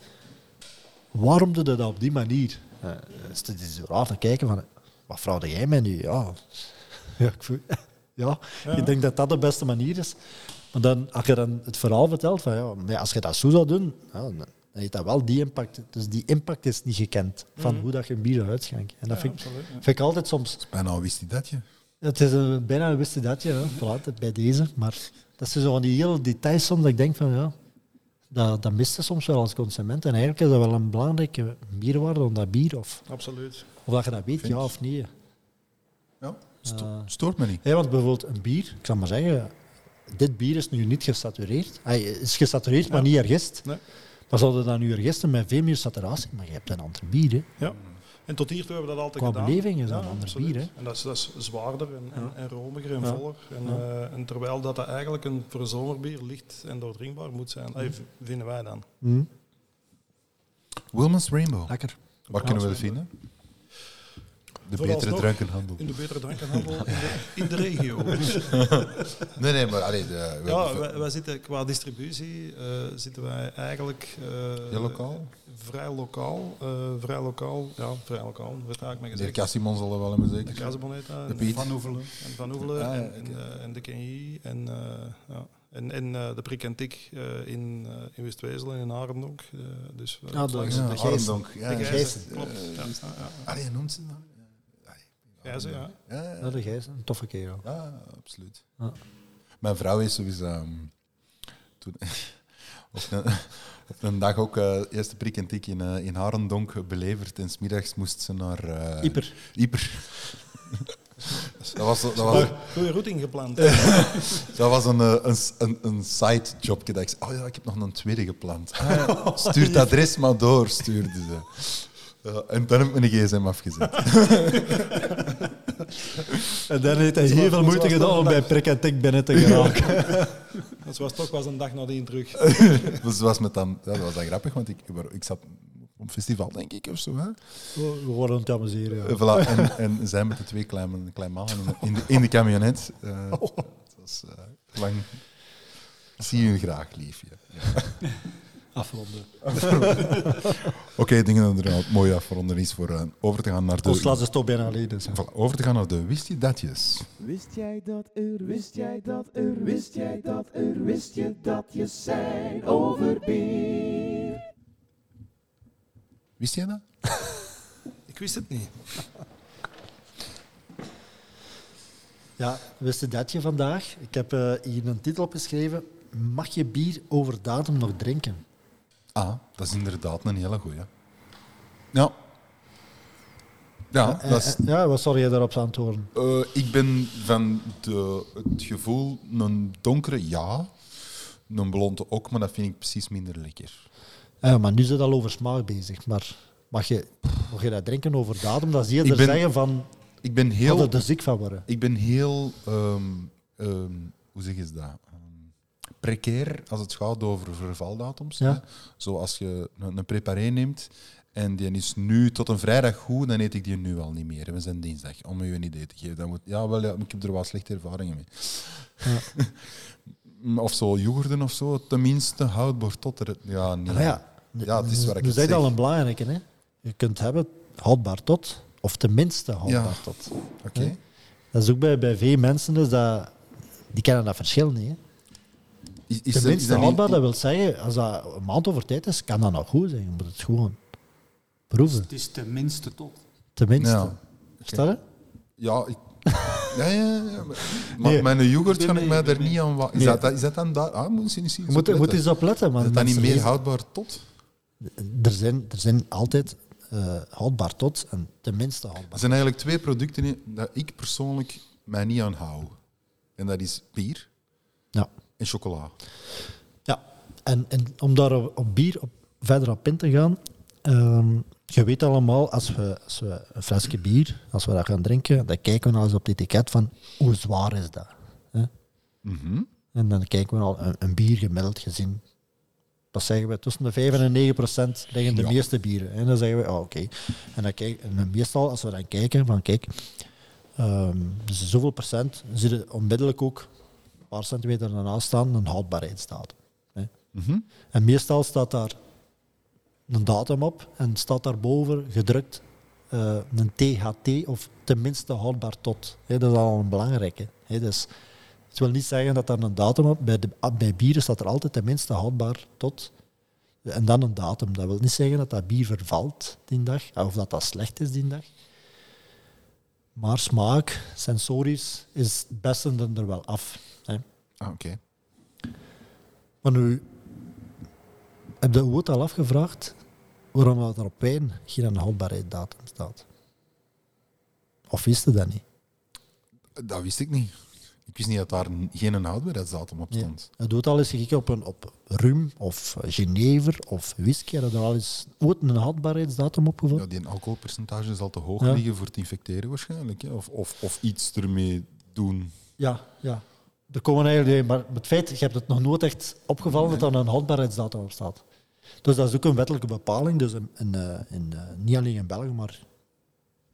waarom doe je dat op die manier? Uh, het is raar te kijken van, wat vraag jij mij nu? Ja, ja, ik voel, ja, Ja. ik denk dat dat de beste manier is. Maar dan, als je dan het verhaal vertelt, van, ja, als je dat zo zou doen, ja, dan dan heeft dat wel die impact. Dus die impact is niet gekend van hoe dat je een bier uitschenkt. En dat Ja, vind, ik, absoluut, ja. vind ik altijd soms... Bijna wist hij dat je. Het is een, bijna een wist je dat, voilà, het bij deze. Maar dat zijn zo van die hele details soms dat ik denk van, ja, dat, dat mist je soms wel als consument. En eigenlijk is dat wel een belangrijke bierwaarde om dat bier. Of, Absoluut. of dat je dat weet, Vind ja of nee. Ja, sto- Eh. stoort me niet. Ja, want bijvoorbeeld een bier, ik zal maar zeggen, dit bier is nu niet gesatureerd. Hij is gesatureerd, maar Ja. niet ergist. Nee. Maar zouden dan nu ergisten met veel meer saturatie, maar je hebt een ander bier. Hè. Ja. En tot hiertoe hebben we dat altijd Qua gedaan. beleving is dat een ander absoluut. bier, hè. En dat is, dat is zwaarder en, en, en romiger en Ja. voller. En, Ja. eh, en terwijl dat, dat eigenlijk een voor een zomerbier licht en doordringbaar moet zijn, v- vinden wij dan. Mm. Wilmans Rainbow. Lekker. Waar kunnen we dat vinden? De betere drankenhandel. In de betere drankenhandel in de, in de regio. Nee, nee, maar allee, de, we Ja, wij, wij zitten qua distributie eh, zitten wij eigenlijk eh, Heel lokaal? vrij lokaal, eh, vrij lokaal, ja, vrij lokaal. Wat ga ik maar de gezegd? Cassimon zal er wel hebben De zeker. Casaboneta De Piet. Van Oevelen. en Van Oevelen Ah, ja, en, eh, en de KNI en, eh, ja. en, en eh, de Prik en Tik eh, in, in West-Wezel en in Arendonk. dus, langs is- Ja, de. Arendonk. Ja, de de Gijs. klopt. Ja, dus- ja, ja. Allee, noemt ze dan? Gijzen, ja. Ja, ja, Ja, de Gijs, een toffe kerel. Ja, absoluut. Ja. Mijn vrouw is sowieso toen, op, een, op een dag ook eh eerste prik en tik in, eh, in Harendonk beleverd. En smiddags moest ze naar... eh Ieper. Ieper. dat was, dat was, Goeie routing gepland. dat was een, een, een, een side jobje dat ik zei, oh ja, ik heb nog een tweede gepland. Ah, ja, stuur het adres maar door, stuurde ze. Ja, en dan heb ik mijn gsm afgezet. En dan heeft hij heel veel moeite gedaan om bij Prik en Tik binnen te geraken. Dat was toch was een dag nadien terug. Dus dat was, met dan, ja, dat was dan grappig, want ik, ik zat op een festival, denk ik, of zo. Hè? We worden het amuseren. Ja. Eh, Voilà, en, en zij met de twee kleine, kleine mannen in de, in de camionet. Eh, Het was eh, lang. Zie je graag, liefje. Afronden. Oké, ik denk dat er een mooie afronden is voor eh, over te gaan naar de... Ons is toch bijna alleen. Dus. Voilà, over te gaan naar de wist je datjes. Wist jij dat er, wist jij dat er, wist jij dat er, wist je dat je zijn over bier? Wist jij dat? Ik wist het niet. Ja, wist je dat je vandaag? Ik heb eh, hier een titel opgeschreven. Mag je bier over datum nog drinken? Ah, dat is inderdaad een hele goeie. Ja. Ja, Eh, dat is, eh, ja, wat zou jij daarop antwoorden? eh, ik ben van de, het gevoel een donkere ja, een blonde ook, maar dat vind ik precies minder lekker. Ja, maar nu zit al over smaak bezig. Maar mag je, mag je dat drinken over datum? Dat zie je er ben zeggen van, Ik ben heel, heel er ziek van worden. Ik ben heel, ehm, ehm, hoe zeg je dat? Precair als het gaat over vervaldatums. Ja. hè. Zoals je een, een preparé neemt en die is nu tot een vrijdag goed, dan eet ik die nu al niet meer. We zijn dinsdag, om u een idee te geven. Dat moet, ja, wel, ja, ik heb er wel slechte ervaringen mee. of zo, yoghurten of zo, tenminste houdbaar tot er... Ja, nee. Ja, Ja, het is waar ik het zeg je al een belangrijke. Hè? Je kunt hebben houdbaar tot, of tenminste houdbaar Ja. tot. Oké. Dat is ook bij, bij veel mensen, dus dat, die kennen dat verschil niet. Hè? Is, er- Tenminste dat houdbaar, dat wil zeggen, als dat een maand over tijd is, kan dat nog goed zijn. Je moet het gewoon proeven. Het is tenminste tot. Tenminste. Ja. Staat het? Ja, ik... Ja, ja, ja. Maar, Nee. mijn yoghurt kan ik mij er niet aan... wa- Is, Nee. dat, is dat dan daar? Ah, moet je niet zien. Je moet, moet eens op letten. Man. Is dat dan niet meer lezen- houdbaar tot? Er zijn, er zijn altijd eh, houdbaar tot en tenminste Er houdbaar. zijn eigenlijk twee producten dat ik persoonlijk mij niet aan hou. En dat is bier Ja. En chocola. Ja, en, en om daar op, op bier op, verder op in te gaan. ehm, je weet allemaal, als we, als we een flesje bier, als we dat gaan drinken, dan kijken we nou eens op het etiket van hoe zwaar is dat. Hè? Mhm. En dan kijken we al een, een bier gemiddeld gezien. Dat zeggen we tussen de 5 en de 9 procent liggen de Ja. meeste bieren. En dan zeggen we, oh, oké. En dan kijk, en dan meestal, als we dan kijken, van kijk, ehm, dus zoveel procent, zie je onmiddellijk ook paar centimeter daarnaast staan een houdbaarheidsdatum. Hè. Mhm. En meestal staat daar een datum op en staat daarboven gedrukt eh, een THT of tenminste houdbaar tot. Hè, dat is al een belangrijke. Hè, dus het wil niet zeggen dat daar een datum op bij, de, bij bieren staat er altijd tenminste houdbaar tot. En dan een datum. Dat wil niet zeggen dat dat bier vervalt die dag, of dat dat slecht is die dag. Maar smaak, sensorisch, is het beste er wel af. Ah, oké. Maar nu, heb je ooit al afgevraagd waarom dat er op wijn geen houdbaarheidsdatum staat? Of wist je dat niet? Dat wist ik niet. Ik wist niet dat daar geen houdbaarheidsdatum op Ja. stond. Je doet al eens gekeken op, een, op rum of genever of whisky. Heb je er al eens ooit een houdbaarheidsdatum Ja, opgevonden? die alcoholpercentage zal te hoog Ja. liggen voor het infecteren waarschijnlijk. Hè? Of, of, of iets ermee doen. Ja, ja. Er komen eigenlijk, maar het feit, je hebt het nog nooit echt opgevallen dat er een houdbaarheidsdatum op staat. Dus dat is ook een wettelijke bepaling. Dus in, in, eh, in, eh, niet alleen in België, maar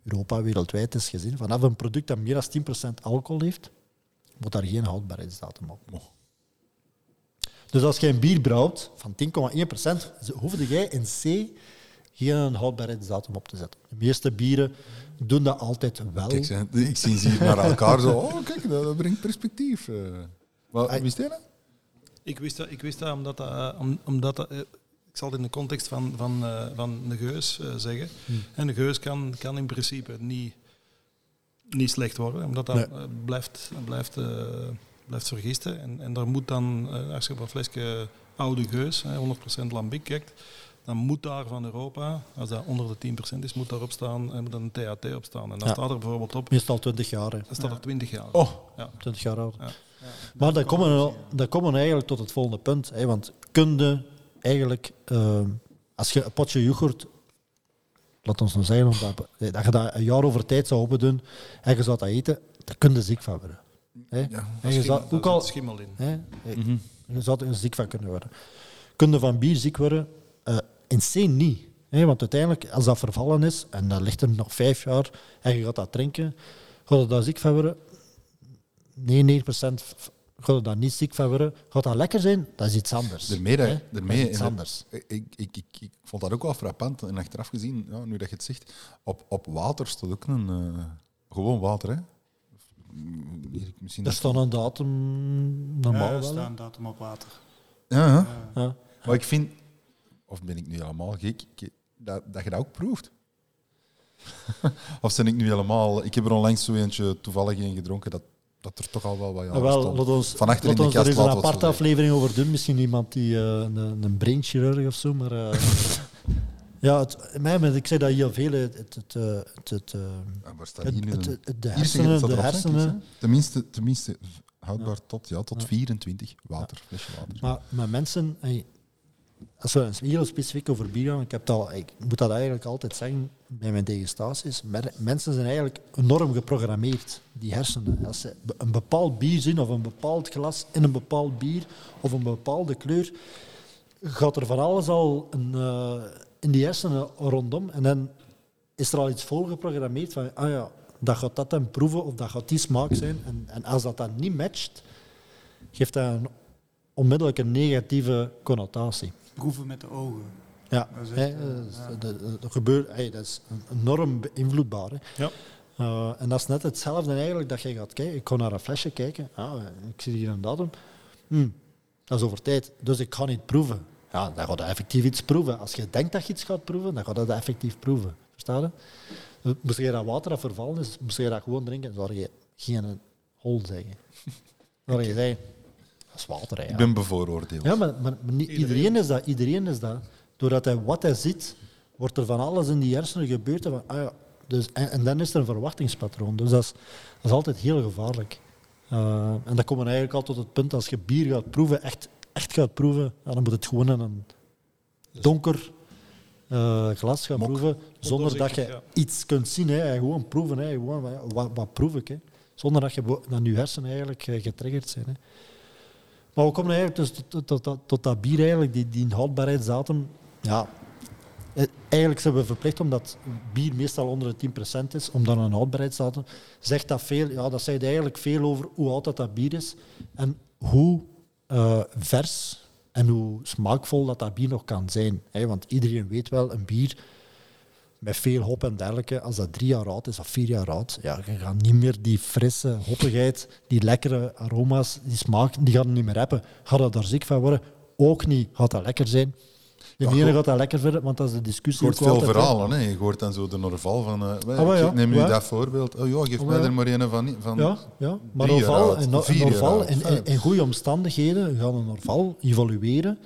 Europa, wereldwijd is gezien. Vanaf een product dat meer dan 10% alcohol heeft, moet daar geen houdbaarheidsdatum op. Oh. Dus als je een bier brouwt van 10,1%, hoefde jij in C geen houdbaarheidsdatum op te zetten. De meeste bieren doen dat altijd wel. Kijk, ik zie ze hier naar elkaar zo. Oh, kijk, dat, dat brengt perspectief. eh. Wat, wist jij dat? Ik wist dat, ik wist dat omdat dat, eh, om- omdat dat, eh, ik zal het in de context van, van, eh, van een geus eh, zeggen. En een geus kan, kan in principe niet, niet slecht worden, omdat dat Nee. blijft, blijft, eh, blijft vergisten. En, en daar moet dan, als je op een flesje oude geus, hè, 100% lambic kijkt, dan moet daar van Europa, als dat onder de 10% is, moet daarop staan, en moet een THT op staan. En dan Ja. staat er bijvoorbeeld op, Meestal 20 jaar. hè. dan staat er 20 jaar. Oh, Ja. 20 jaar oud. Ja. Maar dan komen, we, dan komen we eigenlijk tot het volgende punt. Hè, want kunde eigenlijk, eh, als je een potje yoghurt, laat ons nou zeggen, omdat, eh, dat je dat een jaar over tijd zou opdoen en je zou dat eten, daar kun je ziek van worden. Hè? ja. En je zou, Daar ook al, schimmel in. hè, Mhm. je zou er ziek van kunnen worden. Kun je van bier ziek worden? Eh, in C niet. Hè, want uiteindelijk, als dat vervallen is en dat ligt er nog vijf jaar en je gaat dat drinken, gaat je daar ziek van worden? 99% f- gaat daar niet ziek van worden. Gaat dat lekker zijn? Dat is iets anders. Daarmee, dat- Hè? daarmee- dat is iets dat- anders. Ik, ik, ik, ik, vond dat ook wel frappant. En achteraf gezien, ja, nu dat je het zegt, op, op water staat ook een... eh, gewoon water, hè? Hier, Misschien Er dat- staat een datum normaal Ja, er staat een datum op water. Ja? Ja. Maar ik vind... Of ben ik nu helemaal gek? Dat, dat je dat ook proeft. of ben ik nu helemaal... Ik heb er onlangs zo eentje toevallig in gedronken dat, dat er toch al wel wat Ah, jaar wel, stond. ons, Van achter in de ons er kast eens een aparte aflevering over doen. Misschien iemand die eh, een, een brainchirurg of zo. Maar, eh, ja, het, mij, ik zei dat heel veel. Het, het, het, hier de Hier hersenen, de hersenen? Tenminste, tenminste houdbaar tot, ja, tot 24 water, flesje water. Maar, maar mensen, als we heel specifiek over bier gaan, ik, heb al, ik moet dat eigenlijk altijd zeggen bij mijn degustaties, mensen zijn eigenlijk enorm geprogrammeerd, die hersenen. Als ze een bepaald bier zien of een bepaald glas in een bepaald bier of een bepaalde kleur, gaat er van alles al een, eh, in die hersenen rondom en dan is er al iets volgeprogrammeerd van, ah ja, dat gaat dat dan proeven of dat gaat die smaak zijn. En, en als dat dan niet matcht, geeft dat een, onmiddellijk een negatieve connotatie. Proeven met de ogen. Ja, Dat is hè, echt, eh, dat is- ja. dat- dat- dat gebeurt, hè, dat is enorm beïnvloedbaar. Hè. Ja. Eh, en dat is net hetzelfde eigenlijk dat je gaat kijken. Ik ga naar een flesje kijken. Ah, ik zie hier een datum. Hm, dat is over tijd. Dus ik ga niet proeven. Ja, dan ga je effectief iets proeven. Als je denkt dat je iets gaat proeven, dan ga je dat effectief proeven. Versta je? Dus Moest je dat water dat vervallen is, moest je dat gewoon drinken, zou je geen hol zeggen. Dan zou je zeggen, dat is water. Hè, ja. Ik ben bevooroordeeld. Ja, maar, maar, maar niet iedereen. is dat. Iedereen is dat. Doordat hij wat hij ziet, wordt er van alles in die hersenen gebeurd. Van, ah ja, dus, en, en dan is er een verwachtingspatroon. Dus dat is, dat is altijd heel gevaarlijk. Eh, en dan komen we eigenlijk al tot het punt, als je bier gaat proeven, echt, echt gaat proeven, dan moet het gewoon in een donker eh, glas gaan Mok. proeven, zonder dat je ja. iets kunt zien. Hè. En Gewoon proeven. Hè. Gewoon, wat- wat, proef ik? Hè. Zonder dat je dat je hersenen eigenlijk eh, getriggerd zijn. Hè. Maar we komen eigenlijk tot, tot, dat bier, eigenlijk, die, die houdbaarheidsdatum. Ja, eh, eigenlijk zijn we verplicht omdat bier meestal onder de 10% is, om dan een houdbaarheidsdatum. Zegt dat veel? Ja, dat zegt eigenlijk veel over hoe oud dat, dat bier is en hoe eh, vers en hoe smaakvol dat, dat bier nog kan zijn. Hè? Want iedereen weet wel, een bier met veel hop en dergelijke, als dat drie jaar oud is of vier jaar oud, ja, je gaat niet meer die frisse hoppigheid, die lekkere aroma's, die smaak, die gaan niet meer hebben. Gaat dat daar ziek van worden? Ook niet. Gaat dat lekker zijn? De Ja, ene gaat dat lekker vinden, want dat is de Je discussie. hoort ook veel verhalen. Hè. Je hoort dan zo de Norval van... eh, Ah, ja. ik neem nu Ja. dat voorbeeld. Oh ja, geef mij er maar een van... van Ja, ja. maar Drie jaar Norval, oud, en, Norval in, in, in goede omstandigheden gaan een Norval evolueren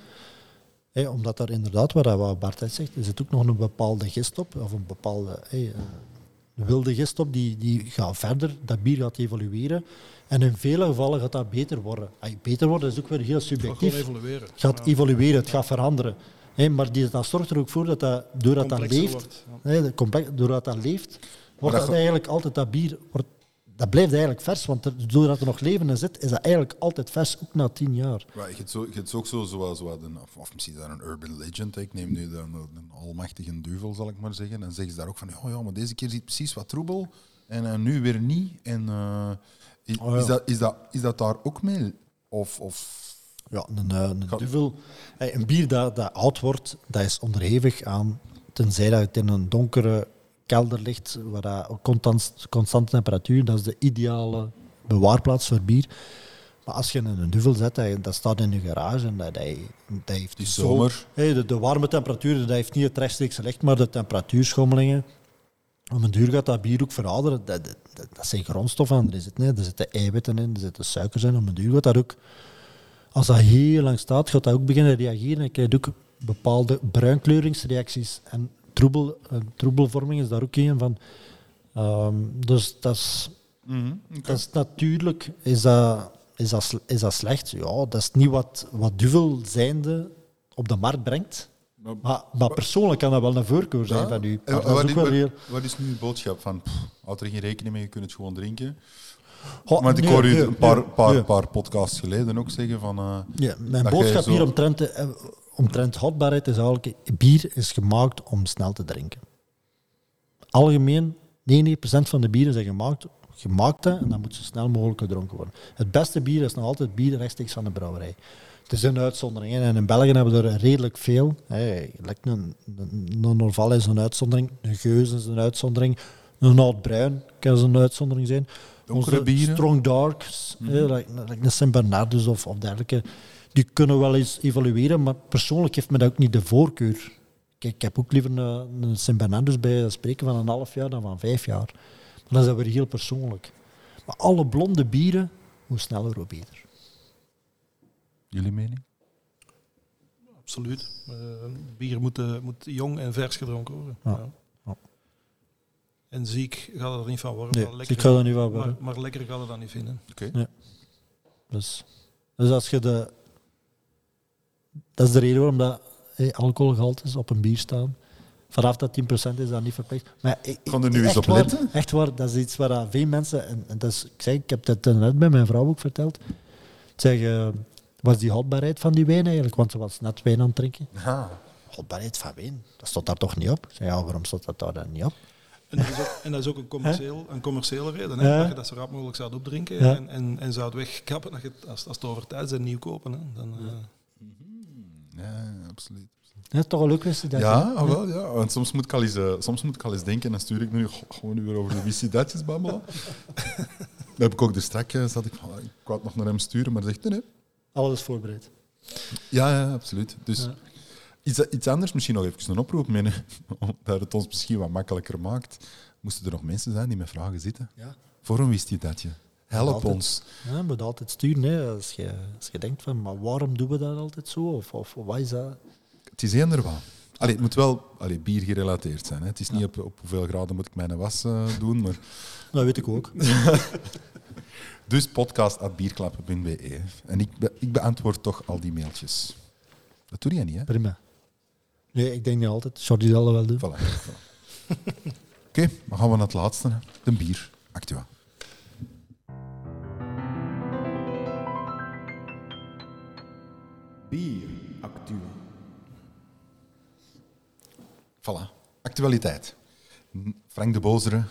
Omdat daar inderdaad, wat, Bart net zegt, er zit ook nog een bepaalde gist op, of een bepaalde eh, een wilde gist op, die, die gaat verder, dat bier gaat evolueren. En in vele gevallen gaat dat beter worden. Beter worden is ook weer heel Het gaat subjectief. evolueren. Het gaat Ja. evolueren, het gaat veranderen. Maar die, dat zorgt er ook voor dat, dat doordat dat leeft, wordt, ja. complex, doordat dat leeft, wordt dat dat eigenlijk altijd dat bier, wordt, dat blijft eigenlijk vers. Want er, doordat er nog leven in zit, is dat eigenlijk altijd vers, ook na tien jaar. Maar je hebt, zo, je hebt ook zo, zoals wat een, of, of misschien is dat een urban legend. Ik neem nu dan een, een almachtige duivel, zal ik maar zeggen. En zeggen ze daar ook van, oh ja, maar deze keer zit precies wat troebel. En eh, nu weer niet. En eh, Oh ja. is, dat, is, dat, is dat daar ook mee? Of, of Ja, een, eh, een duvel. Hey, Een bier dat, dat oud wordt, dat is onderhevig aan, tenzij dat het in een donkere kelder ligt, waar dat constant, constante temperatuur, dat is de ideale bewaarplaats voor bier. Maar als je in een duvel zet, dat, dat staat in je garage en dat, heeft die zo- zomer? Hey, de, de warme temperatuur, dat heeft niet het rechtstreekse licht, maar de temperatuurschommelingen. Op een duur gaat dat bier ook verouderen. Dat, dat, zijn grondstoffen aan. Er zitten, er zitten eiwitten in, er zitten suikers in. Op een duur gaat dat ook, als dat heel lang staat, gaat dat ook beginnen reageren. En krijg je ook bepaalde bruinkleuringsreacties. En troebel, eh, troebelvorming is daar ook een van. Ehm, dus dat is, Mhm, dat is natuurlijk is dat, is, dat, is dat slecht. Ja, dat is niet wat, wat duvel zijnde op de markt brengt. Maar- Maar, maar persoonlijk kan dat wel een voorkeur zijn Ja? van u. Maar dat wat, is is, heel... wat- nu je boodschap? Van, pff, houd er geen rekening mee, je kunt het gewoon drinken. Goh, Want ik hoor u nee, een paar, nee, paar, paar podcasts geleden ook zeggen van... eh, Ja, mijn boodschap hier omtrent, de, eh, omtrent houdbaarheid is eigenlijk... Bier is gemaakt om snel te drinken. Algemeen, 90% van de bieren zijn gemaakt, gemaakt en dan moet zo snel mogelijk gedronken worden. Het beste bier is nog altijd bier rechtstreeks van de brouwerij. Het is een uitzondering. hè. En in België hebben we er redelijk veel. Hè. Like een, een, een Orval is een uitzondering. Een Geus is een uitzondering. Een Oud Bruin kan een uitzondering zijn. Donkere bieren. Strong Darks, hè, like, like een Sint Bernardus of, of dergelijke, die kunnen wel eens evalueren, maar persoonlijk heeft me dat ook niet de voorkeur. Kijk, ik heb ook liever een, een Sint Bernardus bij spreken van een half jaar dan van vijf jaar. Maar dat is dan weer heel persoonlijk. Maar alle blonde bieren, hoe sneller, hoe beter. jullie mening? Absoluut. Eh, bier moet, moet jong en vers gedronken worden. Ja. Ja. Ja. En ziek gaat het er niet van worden. Nee, maar, ik lekker, ga er niet van maar, worden. maar lekker gaat het dan niet vinden. Oké. Dus, dus als je de... Dat is de reden waarom dat hey, alcoholgehaltes op een bier staan. Vanaf dat 10% is dat niet verplicht. Maar ik, Kan er nu eens op waar- letten? Echt waar, dat is iets waar veel mensen... En, en dat is, ik, zeg, ik heb dat net bij mijn vrouw ook verteld. Ik zeg, eh, was die houdbaarheid van die wijn eigenlijk? Want ze was net wijn aan het drinken. Ah. Houdbaarheid van wijn? Dat stond daar toch niet op? Ik ja, waarom stond dat daar dan niet op? En dat is ook, en dat is ook een, commercieel, een commerciële reden. Hè? Ja. Dat je dat zo rap mogelijk zou opdrinken Ja. en, en, en zou wegkappen je het, als, als het over tijd is en nieuw kopen. Hè? Dan, eh, Ja, absoluut. Dat is toch een leuk wist dat Ja, ah, wel, ja. Want soms moet, ik al eens, eh, soms moet ik al eens denken en dan stuur ik nu gewoon weer over de whisky-datjes babbelen. Dan heb ik ook de strak, eh, zat ik van, ah, ik wou het nog naar hem sturen, maar hij zegt nee, nee. Alles voorbereid. Ja, ja, absoluut. Dus Ja. iets, iets anders, misschien nog even een oproep, meen, dat het ons misschien wat makkelijker maakt. Moesten er nog mensen zijn die met vragen zitten? Ja. Voor een whisky-datje. Help Altijd. ons. Ja, je moet altijd sturen. Hè. Als, je, als je denkt van, maar waarom doen we dat altijd zo? Of, of wat is dat? Het is eender wat. Allee, het moet wel allee, bier gerelateerd zijn. Hè. Het is niet op, op hoeveel graden moet ik mijn was eh, doen, maar Dat weet ik ook. Dus podcast.bierklappen.be. En ik, be- ik beantwoord toch al die mailtjes. Dat doe jij niet, hè? Prima. Nee, ik denk niet altijd. Jordi zal dat wel doen. Voilà. voilà. Oké, dan gaan we naar het laatste. hè. De bier. Actua. Bier Actua. Voilà. Actualiteit. Frank de Bozere,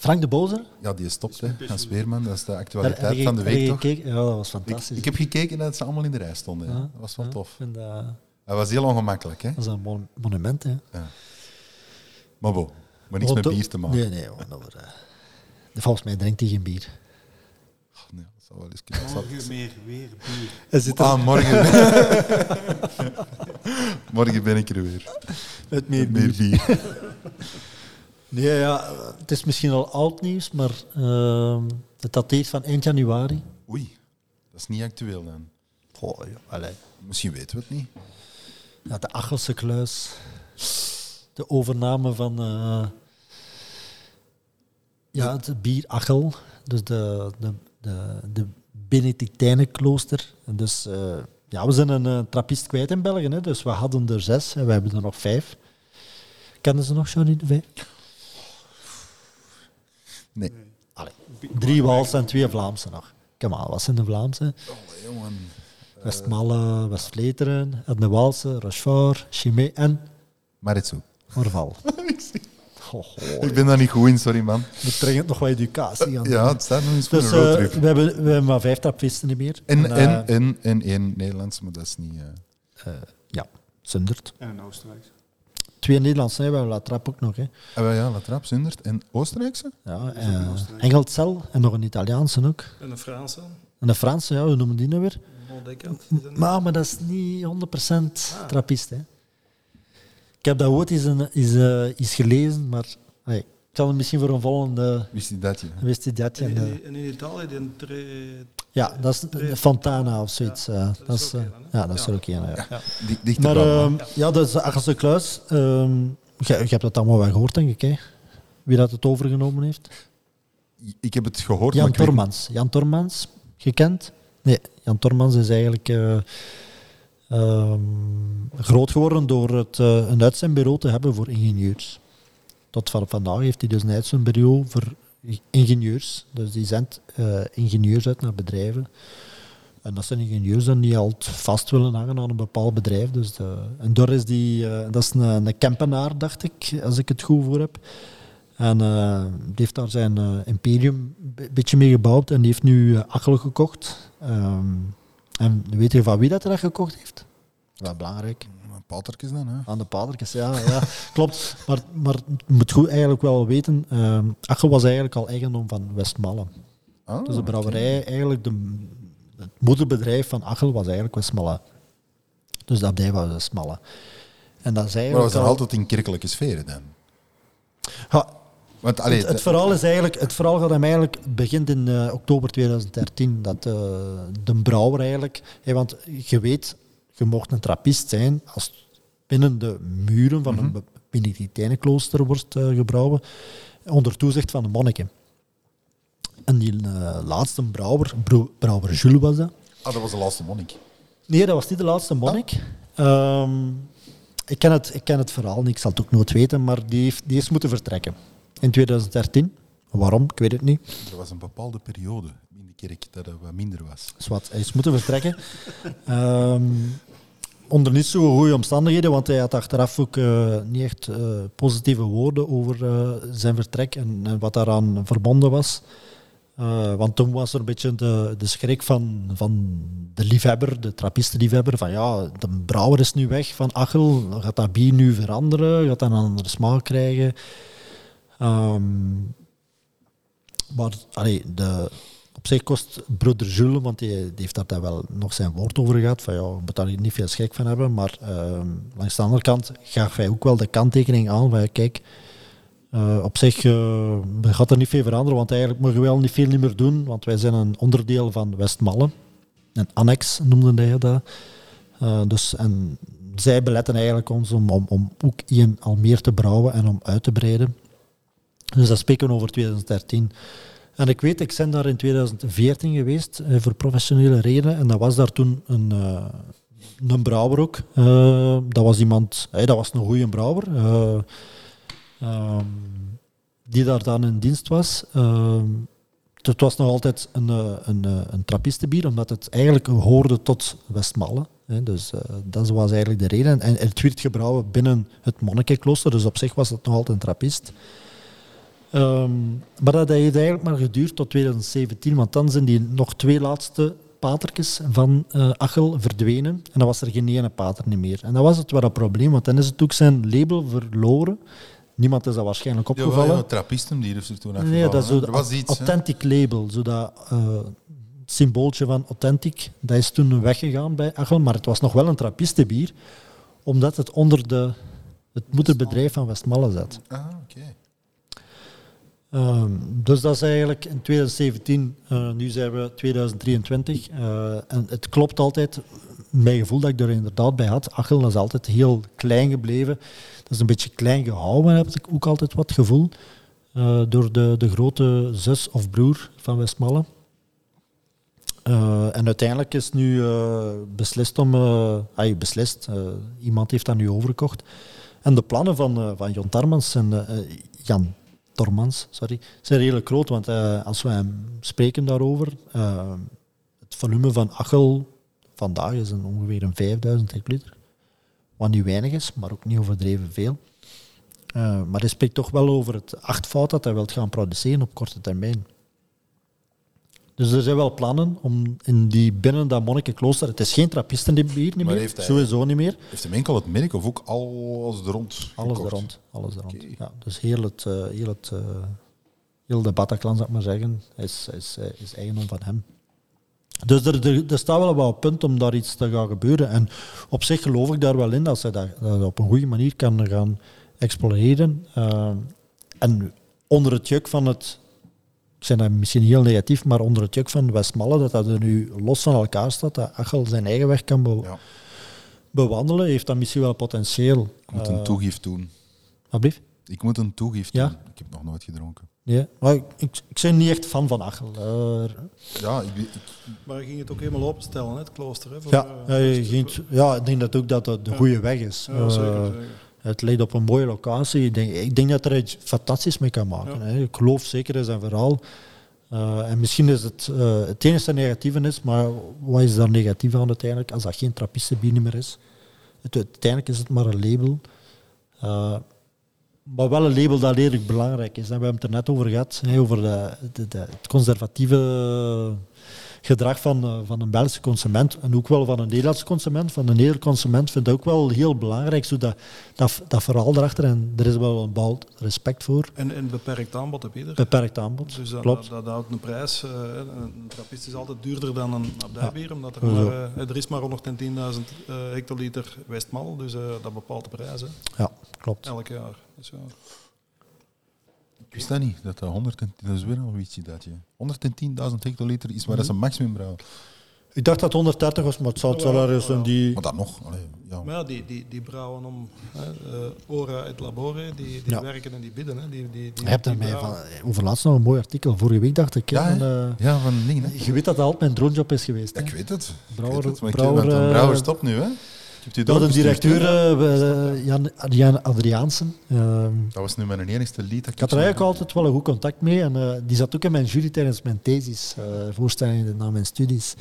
Frank de Bozer? ja, die stopt, hè. Als Weerman. Dat is de actualiteit van de week, toch? gekeken? Ja, dat was fantastisch. ik heb gekeken dat ze allemaal in de rij stonden. Ja, Dat was wel ja, tof. dat, Dat was heel ongemakkelijk, hè? dat is een mon- monument. Hè. Maar bon, maar niks met bier te maken. Nee, nee. want over, eh, volgens mij drinkt hij geen bier. Nee, dat zou wel eens kunnen. Morgen meer weer bier. Er Ah, morgen. morgen ben ik er weer. met Meer bier. Nee, ja, het is misschien al oud nieuws, maar ehm, het dateert van eind januari. Oei, dat is niet actueel dan. Goh, ja, allee. Misschien weten we het niet. Ja, de Achelse kluis. De overname van eh, ja, het bier Achel. Dus de, de, de, de Benedictijnenklooster. En Dus eh, ja, we zijn een eh, trappist kwijt in België. Hè. Dus we hadden er zes en we hebben er nog vijf. Kennen ze nog, Johnny de Vijf? Nee. Allee, drie Waalse en twee Vlaamse nog. Kom aan, wat zijn de Vlaamse? Oh, jongen. Westmalle, West-Vleteren, de Waalse, Rochefort, Chimay en Maar zo. Orval. Ik ben daar niet goed in, sorry man. we dringend nog wat educatie aan. Ja, het staat nog eens voor Dus een eh, roadtrip. we, hebben, we hebben maar vijf trappisten niet meer. En, eh, en, en, en één Nederlands, maar dat is niet... eh, ja, Zundert. En een Oostenrijkse. Twee Nederlandse, hè, we hebben La Trappe ook nog. Hè. Ah, wel ja, Latrap, Zundert en Oostenrijkse? Ja, een Oostenrijk. Engelcel en nog een Italiaanse ook. En een Franse, En de Franse, ja, hoe noemen die nou weer? Maar, maar dat is niet 100% trappist. Hè. Ik heb dat ooit eens, een, eens, eh, eens gelezen, maar hey, ik zal het misschien voor een volgende... Wist je dat je? Wist je dat? En Ja, in, en in Italië, die tre, ja, dat is Fontana of zoiets. eh, dat is, er ook eh, een, ja, dat is er Ja. ook een. Ja. Dichter Maar ehm, ja, dat is de Achelse Kluis. ehm, je, je hebt dat allemaal wel gehoord, denk ik. Hè? Wie dat het overgenomen heeft? Ik heb het gehoord, Jan maar Tormans. Jan Tormans, gekend? Nee, Jan Tormans is eigenlijk eh, ehm, groot geworden door het, eh, een uitzendbureau te hebben voor ingenieurs. Tot van vandaag heeft hij dus een uitzendbureau voor ingenieurs. Dus die zendt eh, ingenieurs uit naar bedrijven. En dat zijn ingenieurs die al vast willen hangen aan een bepaald bedrijf. Dus de, en daar is die, eh, dat is een, een Kempenaar, dacht ik, als ik het goed voor heb. En eh, die heeft daar zijn eh, imperium een beetje mee gebouwd en die heeft nu eh, Achel gekocht. Ehm, en weet je van wie dat er dat gekocht heeft? Wel belangrijk. Patertjes dan, hè? Aan de padertjes, ja, ja klopt. Maar, maar je moet goed eigenlijk wel weten, ehm Achel was eigenlijk al eigendom van Westmalle. Ah, Dus de brouwerij, eigenlijk de, het moederbedrijf van Achel was eigenlijk Westmalle. Dus dat bedrijf was Westmalle. En dat is Maar eigenlijk was er al- altijd in kerkelijke sferen dan? Ja, Want, allee, het, het verhaal is eigenlijk, het verhaal gaat hem eigenlijk begint in eh, oktober 2013 dat eh, de brouwer eigenlijk, hè, want je weet, je mocht een trappist zijn als binnen de muren van een be- Benedictijnenklooster wordt eh, gebrouwen onder toezicht van de monniken. En die laatste brouwer, bro- brouwer Jules was dat. ah, dat was de laatste monnik. Nee, dat was niet de laatste monnik. Ehm, ik, ken het, ik ken het verhaal niet, ik zal het ook nooit weten, maar die, heeft, die is moeten vertrekken in 2013. Waarom? Ik weet het niet. Er was een bepaalde periode in de kerk dat het wat minder was. Zwat, hij is moeten vertrekken. Ehm, onder niet zo goede omstandigheden, want hij had achteraf ook eh, niet echt eh, positieve woorden over eh, zijn vertrek en, en wat daaraan verbonden was. Want toen was er een beetje de, de schrik van, van de liefhebber, de trappistenliefhebber, van ja, de brouwer is nu weg van Achel, gaat dat bier nu veranderen, gaat dat een andere smaak krijgen? Ehm, maar allee, de, op zich kost broeder Jules, want die, die heeft daar wel nog zijn woord over gehad, van ja, je moet daar niet veel schrik van hebben, maar ehm, langs de andere kant gaf hij ook wel de kanttekening aan van kijk, eh, op zich eh, gaat er niet veel veranderen, want eigenlijk mogen we wel niet veel niet meer doen, want wij zijn een onderdeel van Westmalle. Een annex noemde hij dat. Eh, dus, en zij beletten eigenlijk ons om, om, om ook al meer te brouwen en om uit te breiden. Dus dat spreken we over 2013. En ik weet, ik ben daar in 2014 geweest eh, voor professionele redenen. En dat was daar toen een, eh, een brouwer ook. Eh, dat was iemand, dat was een goede brouwer. eh, ehm, die daar dan in dienst was. Ehm, het was nog altijd een, een, een trappistenbier, omdat het eigenlijk hoorde tot Westmalle. Dus dat was eigenlijk de reden. En het werd gebrouwen binnen het monnikenklooster, dus op zich was het nog altijd een trappist. Ehm, maar dat heeft eigenlijk maar geduurd tot 2017, want dan zijn die nog twee laatste patertjes van eh Achel verdwenen. En dan was er geen ene pater niet meer. En dat was het wel een probleem, want dan is het ook zijn label verloren. Niemand is dat waarschijnlijk Ja, opgevallen. ja, trappisten die er toen Nee, afgevallen, dat is iets. authentic label, zo dat eh, symbooltje van authentic, dat is toen weggegaan bij Achel, maar het was nog wel een trappistenbier, omdat het onder de, het moederbedrijf van Westmalle zat. Ah, oké. Ehm, dus dat is eigenlijk in 2017, eh, nu zijn we 2023. eh, en het klopt altijd, mijn gevoel dat ik er inderdaad bij had. Achel is altijd heel klein gebleven. Dat is een beetje klein gehouden, heb ik ook altijd wat gevoel. eh, door de, de grote zus of broer van Westmalle. En uiteindelijk is nu beslist om... ah, beslist, iemand heeft dat nu overgekocht. En de plannen van, van Jon Tarmans en Jan Tormans, sorry, zijn redelijk groot. Want eh, als hem spreken daarover, eh, het volume van Achel vandaag is een, ongeveer een 5000 hectoliter. Wat niet weinig is, maar ook niet overdreven veel. Eh, maar hij spreekt toch wel over het achtfout dat hij wil gaan produceren op korte termijn. Dus er zijn wel plannen om in die binnen dat monnikenklooster, het is geen trappistenbier niet meer, heeft hij- sowieso niet meer. Heeft hem enkel het merk of ook alles er rond? Alles er rond. Alles er rond. Ja, dus heel het, eh, heel het eh, heel de Bataclan, zou ik maar zeggen, is, is, eh, is eigendom van hem. Dus er, er, er staat wel op punt om daar iets te gaan gebeuren. En op zich geloof ik daar wel in dat ze dat, dat op een goede manier kan gaan exploreren. En onder het juk van het, ik zeg dat misschien heel negatief, maar onder het juk van Westmalle, dat dat er nu los van elkaar staat, dat Achel zijn eigen weg kan be- Ja. bewandelen, heeft dat misschien wel potentieel. Ik moet Eh, een toegift doen. alsjeblieft? Ik moet een toegift Ja? doen. Ik heb nog nooit gedronken. Nee, maar ik, ik, ik ben niet echt fan van Achel. Eh, Ja, ik, ik, Maar je ging het ook helemaal openstellen, hè, het klooster. Hè, voor, ja, eh, ja, je ging, ja, ik denk dat ook dat dat de Ja. goede weg is. Ja, zeker, Eh, zeker. Het ligt op een mooie locatie. Ik denk, ik denk dat er iets fantastisch mee kan maken. Ja. Hè. Ik geloof zeker in zijn verhaal. Eh, en misschien is het eh, het enige negatieve is, maar wat is daar negatief aan uiteindelijk als dat geen trappistenbier meer is? Het, uiteindelijk is het maar een label. Eh, maar wel een label dat redelijk belangrijk is. En we hebben het er net over gehad, hè, over de, de- de- het conservatieve gedrag van, eh, van een Belgische consument en ook wel van een Nederlandse consument. Van een Nederlandse consument vind ik ook wel heel belangrijk, zo dat, dat, dat verhaal erachter. En er is wel een bepaald respect voor. En, en beperkt aanbod heb je er. Beperkt aanbod, Dus dat, klopt. dat, dat houdt een prijs. eh, een trappist is altijd duurder dan een abdijbier, omdat er, maar, eh, er is maar 110.000 eh, hectoliter Westmal, dus eh, dat bepaalt de prijs hè, Ja, klopt. elk jaar. Dus, ja. Ik wist dat niet. Dat dat 110, dat is weer al iets dat je. 110.000 hectoliter is waar dat ze maximum brouwen. Ik dacht dat het 130 was, maar het zou het wel ergens die... Maar dat nog. Allee, ja. Maar ja, die, die, die brouwen om hè, eh, ora et labore, die, die Ja. werken en die bidden. Hè, die, die, die, Je hebt er mij van, brouwen. over laatst nog een mooi artikel. Vorige week dacht ik. Ja, van, eh, ja, van dingen. Hè. je weet dat dat altijd mijn droomjob is geweest. Ja, hè. ik weet het. Ik Brouwer- weet het, maar ik brouwer, een eh, brouwer stopt nu, hè? Die Dat de directeur eh, Jan, Jan Adriaansen. ehm, Dat was nu mijn enigste lied. dat Ik had er eigenlijk altijd wel een goed contact mee. En eh, die zat ook in mijn jury tijdens mijn thesis, eh voorstellingen na mijn studies.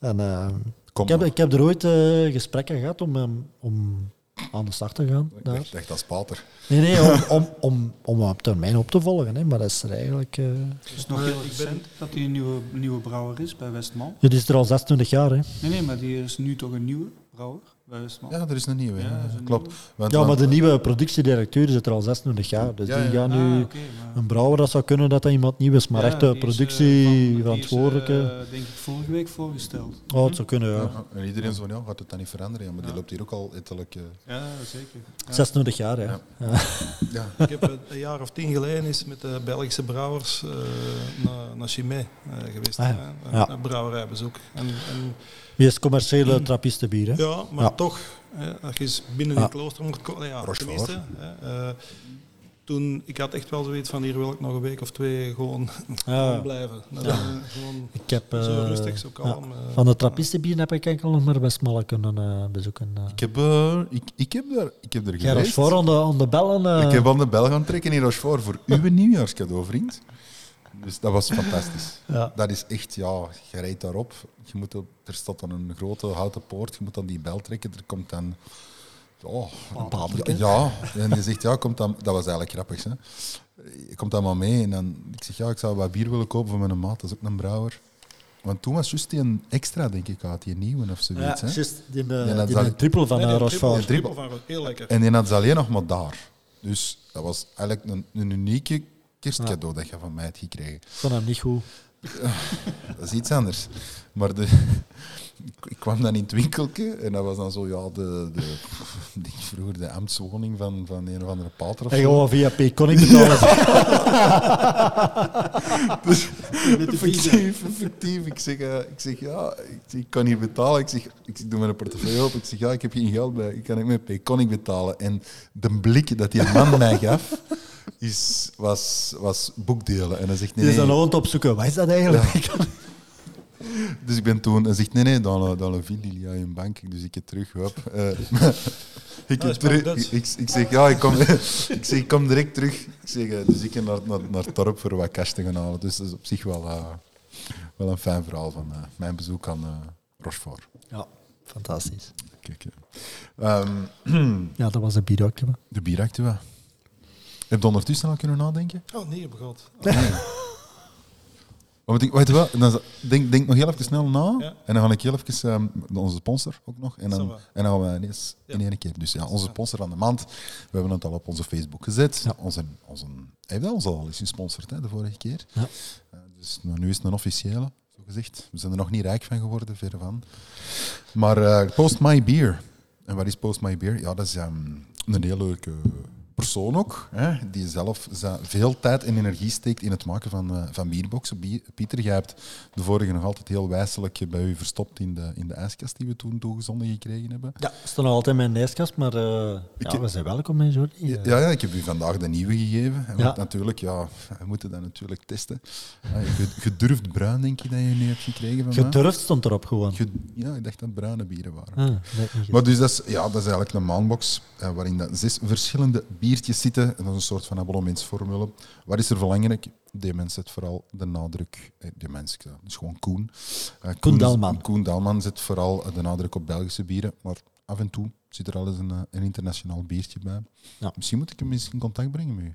En, eh, Kom ik, heb, ik heb er ooit eh, gesprekken gehad om, hem- om aan de start te gaan. Ik dacht, dat is pater. Nee, nee, om, om, om, om op termijn op te volgen. Hè. Maar dat is er eigenlijk... eh Het is nog heel ik ben- recent dat hij een nieuwe, nieuwe brouwer is bij Westmal. dit is er al 26 jaar. Hè. Nee, nee, maar die is nu toch een nieuwe brouwer bij. Ja, er is een nieuwe. Ja, is een klopt. nieuwe. Want, Ja, maar want- de nieuwe productiedirecteur zit er al 26 jaar. Dus Ja, die ja. gaan Ah, nu... maar- Een brouwer, dat zou kunnen dat dat iemand nieuw is. Maar Ja, echt de die is, eh, productieverantwoordelijke... Is, eh, denk ik vorige week voorgesteld. oh, het zou kunnen, ja. ja, en iedereen zo van, ja, gaat het dan niet veranderen? Ja, maar die loopt hier ook al ettelijk... eh, Ja, zeker. Ja. 26 jaar, ja. Ja. ja. ja. Ik heb eh, een jaar of tien geleden is met de Belgische brouwers eh, naar, naar Chimay eh, geweest. Ah, Ja. Een brouwerijbezoek. En, en, Wie is commerciële trappistenbier, hè? ja, maar Ja. toch, hè, als je eens binnen Ja. een klooster moet komen. Ja, Rochefort. tenminste, hè, eh, toen, ik had echt wel zoiets van hier wil ik nog een week of twee gewoon, gewoon blijven. Dat, Ja. eh, gewoon Ik heb, zo eh, rustig, zo kalm. ja. eh. Van de trappistenbier heb ik enkel nog maar Westmalle kunnen eh, bezoeken. Ik heb, ik, ik heb daar, ik heb er Jij geweest. voor aan de, aan de bellen. Ik heb aan de bel gaan trekken in Rochefort voor uw nieuwjaarscadeau, vriend. Dus dat was fantastisch. Ja. Dat is echt, ja, je rijdt daarop. Je moet op, er staat dan een grote houten poort. Je moet dan die bel trekken. Er komt dan. Oh, Een paterke. ja, en je zegt ja, komt dan. Dat was eigenlijk grappig. Hè? Je komt dan maar mee en dan. Ik zeg ja, ik zou wat bier willen kopen voor mijn maat. Dat is ook een brouwer. Want toen was juist die een extra, denk ik, uit die nieuwe of Ja, zoiets. hè? juist, die, Ja, die ik- triple van Nee, eh, nee, Rochefort. triple- triple van Heel lekker. En die had ze alleen nog maar daar. Dus dat was eigenlijk een, een unieke kerstcadeau dat je van mij hebt gekregen. Ik vond hem niet goed. Dat is iets anders. Maar de, ik, ik kwam dan in het winkeltje en dat was dan zo, ja, de, de, vroeger de ambtswoning van, van een of andere pater of En zo. gewoon via Payconic betalen. De vieze. Effectief, effectief. Ik zeg, eh, ik zeg ja, ik, ik kan niet betalen. Ik zeg, ik doe mijn portefeuille op. Ik zeg, ja, ik heb geen geld bij. Ik kan niet met Payconic betalen. En de blik dat die man mij gaf, is, was, was boekdelen. En hij zegt, nee, Die is dan nee. rond opzoeken. Wat is dat eigenlijk? Dus ik ben toen, hij zegt, nee, nee, dans, la- dans la ville, il y a een bank. Dus ik heb terug, hop. eh, ik, heb is terug wel ik, ik, ik zeg, ja, ik kom, ik zeg, ik kom direct terug. Ik zeg, eh, dus ik ga naar, naar, naar het dorp voor wat cash te gaan halen. Dus dat is op zich wel, eh, wel een fijn verhaal van eh, mijn bezoek aan eh Rochefort. Ja, fantastisch. Kijk, eh. Ehm, Ja, dat was een bierokje. de bieractua. Heb je ondertussen al kunnen nadenken? Oh nee, ik, weet je wat, dan denk, denk nog heel even snel na. Ja. En dan ga ik heel even ehm, onze sponsor ook nog. En dan, en dan gaan we ineens Ja. in één keer. Dus ja, onze sponsor van de maand. We hebben het al op onze Facebook gezet. Ja. Onze, onze, hij heeft ons al eens gesponsord hè, de vorige keer. Ja. Eh, dus nou, nu is het een officiële, zo gezegd. We zijn er nog niet rijk van geworden, verre van. Maar eh, Post My Beer. En wat is Post My Beer? Ja, dat is ehm, een heel leuke persoon ook, hè, die zelf veel tijd en energie steekt in het maken van, eh, van bierboxen. Bier- Pieter, jij hebt de vorige nog altijd heel wijselijk bij u verstopt in de, in de ijskast die we toen toegezonden gekregen hebben. Ja, staat nog altijd in mijn ijskast, maar eh, ja, heb- we zijn welkom in Jordi. Ja, ja, ik heb u vandaag de nieuwe gegeven. En Ja. natuurlijk, ja, we moeten dat natuurlijk testen. Ja, gedurfd bruin, denk je dat je nu hebt gekregen van mij? Gedurfd stond erop gewoon. Ge- ja, ik dacht dat het bruine bieren waren. Ah, nee, Maar dus dat is, ja, dat is eigenlijk een maanbox eh, waarin dat zes verschillende biertjes zitten. En dat is een soort van abonnementsformule. Wat is er belangrijk? Die mens zet vooral de nadruk... eh, Die mens, dat is gewoon Koen. Eh, Koen Dalman. Koen Dalman zet vooral de nadruk op Belgische bieren. Maar af en toe zit er al eens een, eh, een internationaal biertje bij. Ja. Misschien moet ik hem eens in contact brengen met u.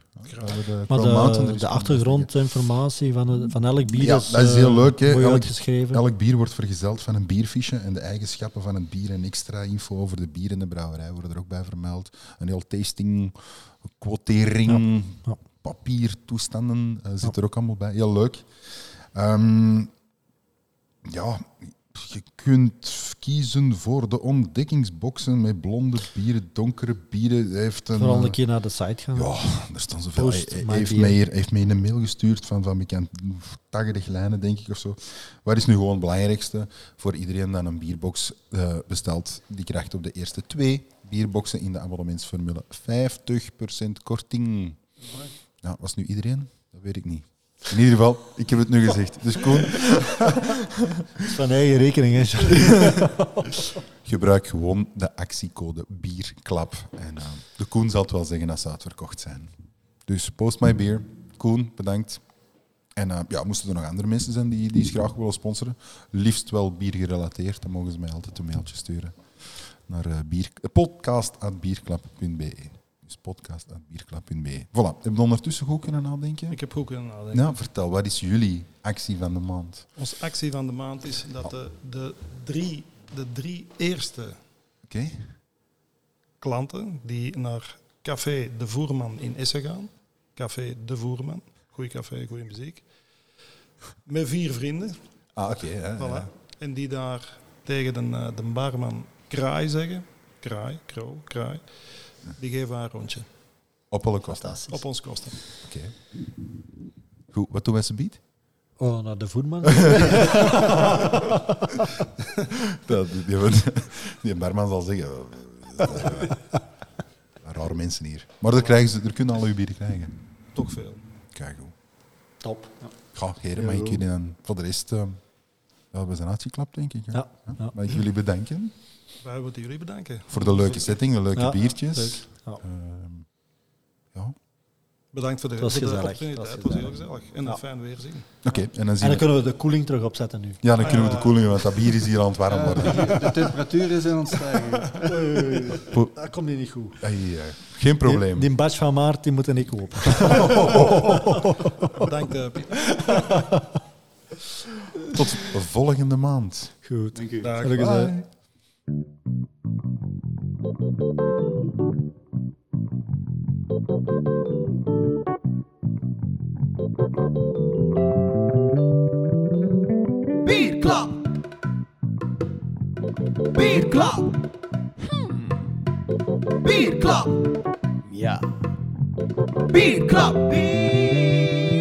De Maar de, de achtergrondinformatie van, van elk bier Ja, is, dat is heel eh, leug, hè. mooi Elk- uitgeschreven. Elk bier wordt vergezeld van een bierfiche en de eigenschappen van het bier en extra info over de bier en de brouwerij worden er ook bij vermeld. Een heel tasting, quotering, Ja, ja. papiertoestanden eh, zit er ook allemaal bij. Heel leuk. Ehm, ja, je kunt kiezen voor de ontdekkingsboxen met blonde bieren, donkere bieren. Hij heeft een, Vooral eh, een keer naar de site gaan. ja, daar staan zoveel. Post Hij, hij heeft, mij hier, heeft mij een mail gestuurd van, van bekend 80 lijnen, denk ik, of zo. Wat is nu gewoon het belangrijkste? Voor iedereen die een bierbox eh, bestelt, die krijgt op de eerste twee bierboxen in de abonnementsformule 50% korting. Ja, was nu iedereen? Dat weet ik niet. In ieder geval, ik heb het nu gezegd. Dus Koen, Van eigen rekening, hè, gebruik gewoon de actiecode BIERKLAP. En eh, de Koen zal het wel zeggen als ze uitverkocht zijn. Dus post my beer. Koen, bedankt. En eh, ja, moesten er nog andere mensen zijn die, die graag willen sponsoren, liefst wel bier gerelateerd, dan mogen ze mij altijd een mailtje sturen naar uh, bier, podcast.bierklap.be. Dus podcast.bierklap.be. Voilà, heb je ondertussen goed kunnen nadenken? Ik heb goed kunnen nadenken. Ja, vertel, wat is jullie actie van de maand? Onze actie van de maand is dat de, de, drie, de drie eerste klanten die naar Café De Voerman in Essen gaan. Café De Voerman. Goeie café, goede muziek. Met vier vrienden. Ah, oké. ja, Voilà. ja. En die daar tegen de, eh, de barman kraai zeggen. Kraai, kroo, kraai. Die geven haar een rondje. Op alle kosten. Op ons kosten. Oké. Goed, wat doen wij ze biedt? Oh, naar de voetman. Dat, die, die, barman zal zeggen... eh, eh, rare mensen hier. Maar daar, krijgen ze, daar kunnen al uw bieren krijgen. Toch veel. Kijk goed. Top. Ga, heren, mag ik jullie dan voor de rest... eh, ja, we zijn uitgeklapt, denk ik. Ja, ja. Mag ik jullie bedanken Wij willen jullie bedanken. voor de leuke setting, de leuke Ja, biertjes. leuk. Ja. Ehm, ja. Bedankt voor de, Het was voor de gezellig. opportuniteit. Het Het was heel gezellig. gezellig. En Ja. een fijn weerzien. Oké, en dan zien En dan we... kunnen we de koeling terug opzetten nu. Ja, dan kunnen we Ah, de koeling, want dat bier is hier aan het warm worden. De temperatuur is aan het stijgen. Dat komt hier niet goed. Geen probleem. Die, die badge van Maart die moeten ik kopen. Bedankt, eh, Pieter. Tot volgende maand. Goed. Dank u. Dag. Gelukkig zijn. Bierklap. Bierklap. Hmm. Bierklap. Ja. Bierklap. Bierklap.